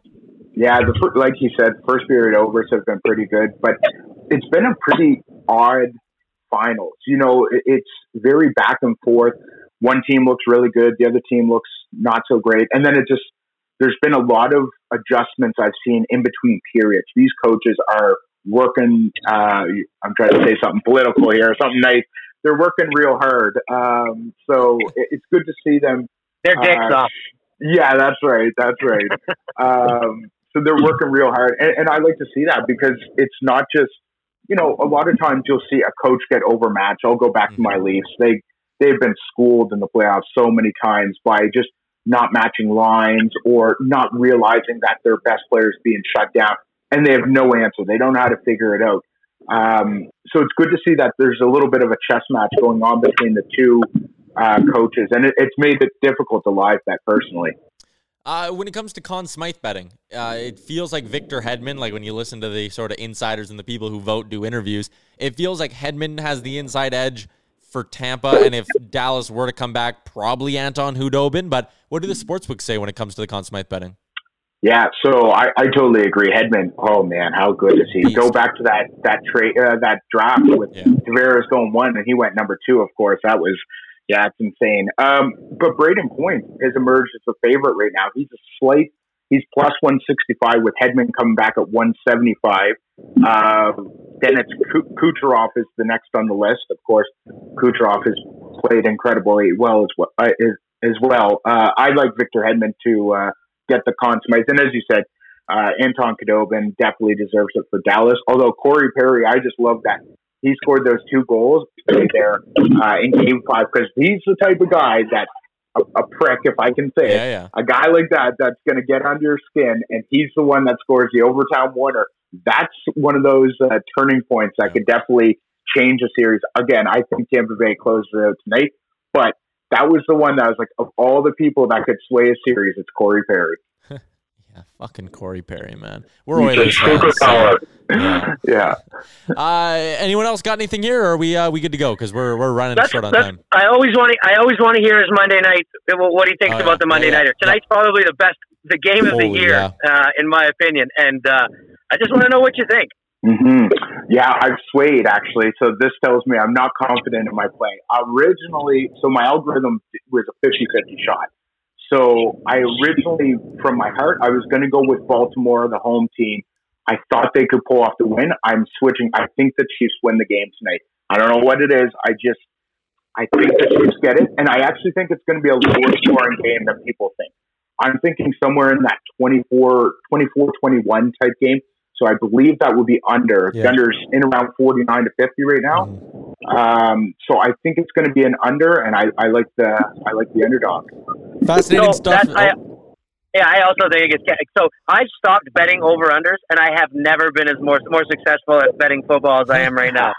L: Yeah, the like you said, first period overs have been pretty good, but it's been a pretty odd finals. You know, it's very back and forth. One team looks really good, the other team looks not so great, and then it just there's been a lot of adjustments I've seen in between periods. These coaches are working. Uh, I'm trying to say something political here, something nice. They're working real hard. Um, so it's good to see them.
K: Their dicks uh, off.
L: Yeah, that's right. That's right. *laughs* um, so they're working real hard, and, and I like to see that because it's not just you know a lot of times you'll see a coach get overmatched. I'll go back to my Leafs. They they've been schooled in the playoffs so many times by just not matching lines or not realizing that their best players being shut down and they have no answer. They don't know how to figure it out. Um, so it's good to see that there's a little bit of a chess match going on between the two uh, coaches, and it, it's made it difficult to live bet personally.
E: Uh, when it comes to Conn Smythe betting, uh, it feels like Victor Hedman, like when you listen to the sort of insiders and the people who vote do interviews, it feels like Hedman has the inside edge for Tampa. And if Dallas were to come back, probably Anton Khudobin. But what do the sportsbooks say when it comes to the Conn Smythe betting?
L: Yeah, so I, I totally agree. Hedman, oh man, how good is he? Beast. Go back to that that trade uh, that draft with yeah. Tavares going one, and he went number two. Of course, that was yeah, it's insane. Um, but Brayden Point has emerged as a favorite right now. He's a slight, he's plus one sixty five with Hedman coming back at one seventy five. Uh, then it's Kucherov is the next on the list. Of course, Kucherov has played incredibly well as well. Uh, as well, uh, I like Victor Hedman to uh, get the Conn Smythe. And as you said, uh, Anton Khudobin definitely deserves it for Dallas. Although Corey Perry, I just love that he scored those two goals there in Game Five because he's the type of guy that a, a prick, if I can say
E: yeah,
L: it,
E: yeah.
L: a guy like that that's going to get under your skin, and he's the one that scores the overtime winner. That's one of those uh, turning points that yeah. could definitely change a series. Again, I think Tampa Bay closes it out tonight, but that was the one that was like of all the people that could sway a series, it's Corey Perry.
E: Yeah, fucking Corey Perry, man. We're Oilers fans. So,
L: yeah. *laughs* yeah.
E: Uh, anyone else got anything here, or are we uh, we good to go? Because we're we're running
K: That's,
E: short on time.
K: I always want to. I always want to hear his Monday night. What he thinks
E: Oh, yeah.
K: about the Monday
E: Yeah, yeah.
K: nighter. Tonight's probably the best, the game of the
E: Holy,
K: year,
E: yeah.
K: uh, in my opinion. And uh, I just want to know what you think.
L: hmm Yeah, I've swayed actually. So this tells me I'm not confident in my play. Originally, so my algorithm was a 50 50 shot. So I originally, from my heart, I was going to go with Baltimore, the home team. I thought they could pull off the win. I'm switching. I think the Chiefs win the game tonight. I don't know what it is. I just, I think the Chiefs get it. And I actually think it's going to be a lower scoring game than people think. I'm thinking somewhere in that 24, 24 21 type game. So I believe that would be under.
E: Yeah.
L: The under's in around 49 to 50 right now. Um, so I think it's going to be an under, and I, I like the I like the underdog.
E: Fascinating
K: so
E: stuff.
K: I, yeah, I also think it's so. I've stopped betting over unders, and I have never been as more more successful at betting football as I am right now.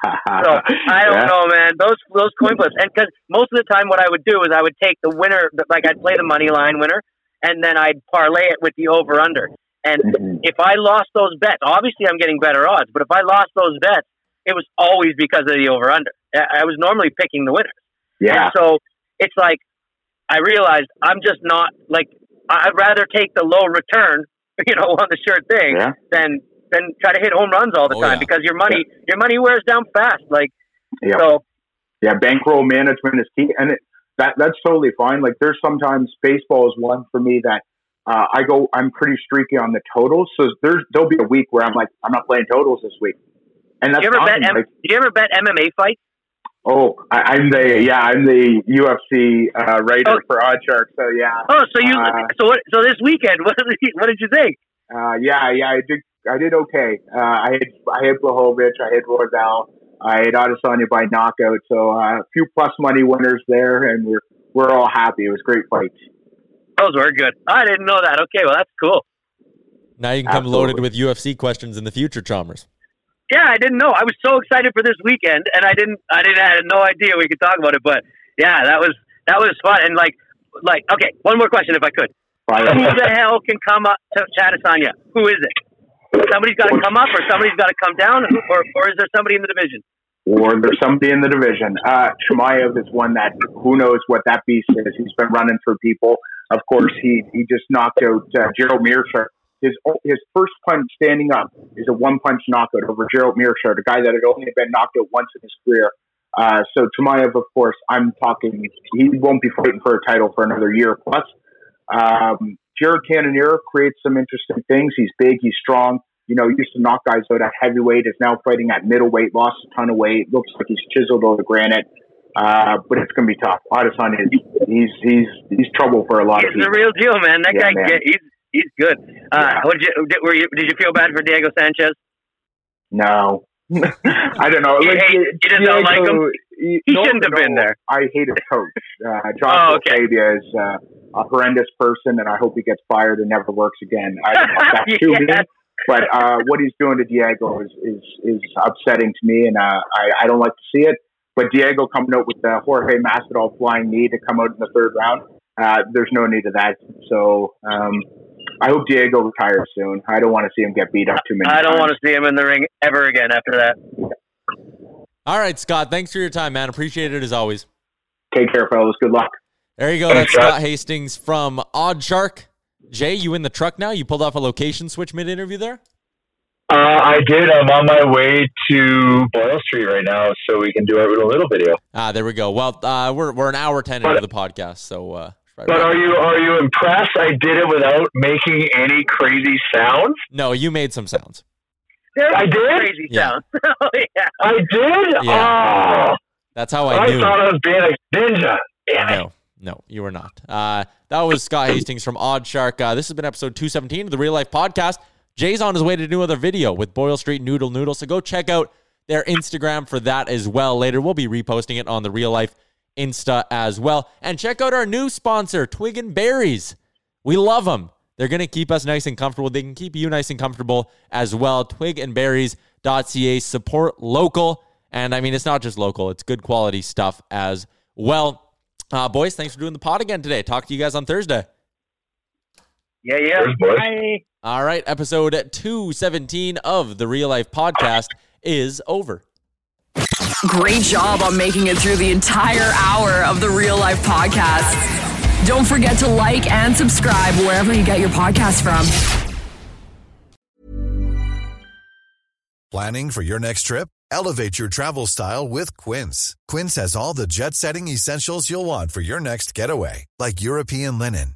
K: So *laughs* I don't
L: Yeah.
K: know, man. Those those coin flips, and because most of the time, what I would do is I would take the winner, like I'd play the money line winner, and then I'd parlay it with the over under. And
L: Mm-hmm.
K: if I lost those bets, obviously I'm getting better odds. But if I lost those bets, it was always because of the over under. I I was normally picking the winners.
L: Yeah.
K: And so it's like I realized I'm just not like I- I'd rather take the low return, *laughs* you know, on the sure thing
L: Yeah.
K: than than try to hit home runs all the
E: Oh,
K: time
E: yeah.
K: because your money your money wears down fast. Like
L: Yeah.
K: so
L: Yeah, bankroll management is key, and it, that that's totally fine. Like there's sometimes baseball is one for me that uh, I go I'm pretty streaky on the totals. So there's there'll be a week where I'm like I'm not playing totals this week, and
K: do
L: that's
K: you ever
L: fine.
K: bet M-
L: like,
K: do you ever bet MMA fights?
L: Oh, I, I'm the yeah I'm the UFC uh, writer
K: Oh.
L: for OddsShark. So yeah,
K: Oh, so you
L: Uh,
K: so what, so this weekend *laughs* what did you, what did you think?
L: uh, yeah yeah I did I did okay. Uh, I had I had Blachowicz, I had Rordell, I had Adesanya by knockout. So uh, a few plus money winners there, and we're we're all happy. It was a great fights.
K: Those were good. I didn't know that. Okay, well that's cool.
E: Now you can come loaded with UFC questions in the future, Chalmers.
K: Yeah, I didn't know. I was so excited for this weekend, and I didn't. I didn't. I had no idea we could talk about it. But yeah, that was that was fun. And like, like, okay, one more question if I could. Who the hell can come up to Chatasanya? Who is it? Somebody's got to come up, or somebody's got to come down, or or is there somebody in the division?
L: or there's somebody in the division. Uh, Chimaev is one that who knows what that beast is. He's been running through people. Of course, he he just knocked out uh, Gerald Meerschaert. His his first punch standing up is a one punch knockout over Gerald Meerschaert, a guy that had only been knocked out once in his career. Uh, so Chimaev, of course, I'm talking. He won't be fighting for a title for another year plus. Um, Jared Cannonier creates some interesting things. He's big. He's strong you know, used to knock guys out at heavyweight, is now fighting at middleweight, lost a ton of weight, looks like he's chiseled over granite. Uh, but it's going to be tough. Adesanya, is he's he's he's trouble for a lot of people.
K: He's the real deal, man. That
L: Yeah,
K: guy,
L: man.
K: get, he's he's good. Uh, what did you did, were you did you feel bad for Diego Sanchez?
L: No, *laughs* I don't know. Like,
K: hate- you just don't like him?
L: He,
K: He shouldn't have been there.
L: I hate his coach. Uh, *laughs* John
K: Oh, okay.
L: Is uh, a horrendous person, and I hope he gets fired and never works again. I don't know that's *laughs* too mean, but uh, what he's doing to Diego is is, is upsetting to me, and uh, I, I don't like to see it. But Diego coming out with the Jorge Masvidal flying knee to come out in the third round, uh, there's no need of that. So um, I hope Diego retires soon. I don't want to see him get beat up too many
K: I don't
L: times.
K: want to see him in the ring ever again after that.
E: All right, Scott. Thanks for your time, man. Appreciate it as always.
L: Take care, fellas. Good luck.
E: There you go. That's Scott Hastings from OddsShark. Jay, you in the truck now? You pulled off a location switch mid interview there?
M: Uh, I did. I'm on my way to Boyle Street right now, so we can do a little video.
E: Ah, there we go. Well, uh, we're we're an hour ten into the podcast, so uh, right
M: But
E: around-
M: are you are you impressed? I did it without making any crazy sounds.
E: no, you made some sounds.
K: There's
M: I did?
K: crazy
E: Yeah.
K: sound. *laughs* oh, yeah.
M: I did.
E: Yeah.
M: Oh,
E: That's how I
M: I,
E: knew.
M: I thought I was being a ninja. Damn it.
E: No, no, you were not. Uh, that was Scott Hastings from OddsShark. Uh, this has been episode 217 of the Real Life Podcast. Jay's on his way to do another video with Boyle Street Noodle Noodle. So go check out their Instagram for that as well later. We'll be reposting it on the Real Life Insta as well. And check out our new sponsor, Twig and Berries. We love them. They're going to keep us nice and comfortable. They can keep you nice and comfortable as well. Twigandberries.ca. Support local. And I mean, it's not just local, it's good quality stuff as well. Uh, boys, thanks for doing the pod again today. Talk to you guys on Thursday.
K: Yeah, yeah.
I: Bye.
E: All right, episode 217 of the Real Life Podcast is over.
B: Great job on making it through the entire hour of the Real Life Podcast. Don't forget to like and subscribe wherever you get your podcast from.
N: Planning for your next trip? Elevate your travel style with Quince. Quince has all the jet setting essentials you'll want for your next getaway, like European linen,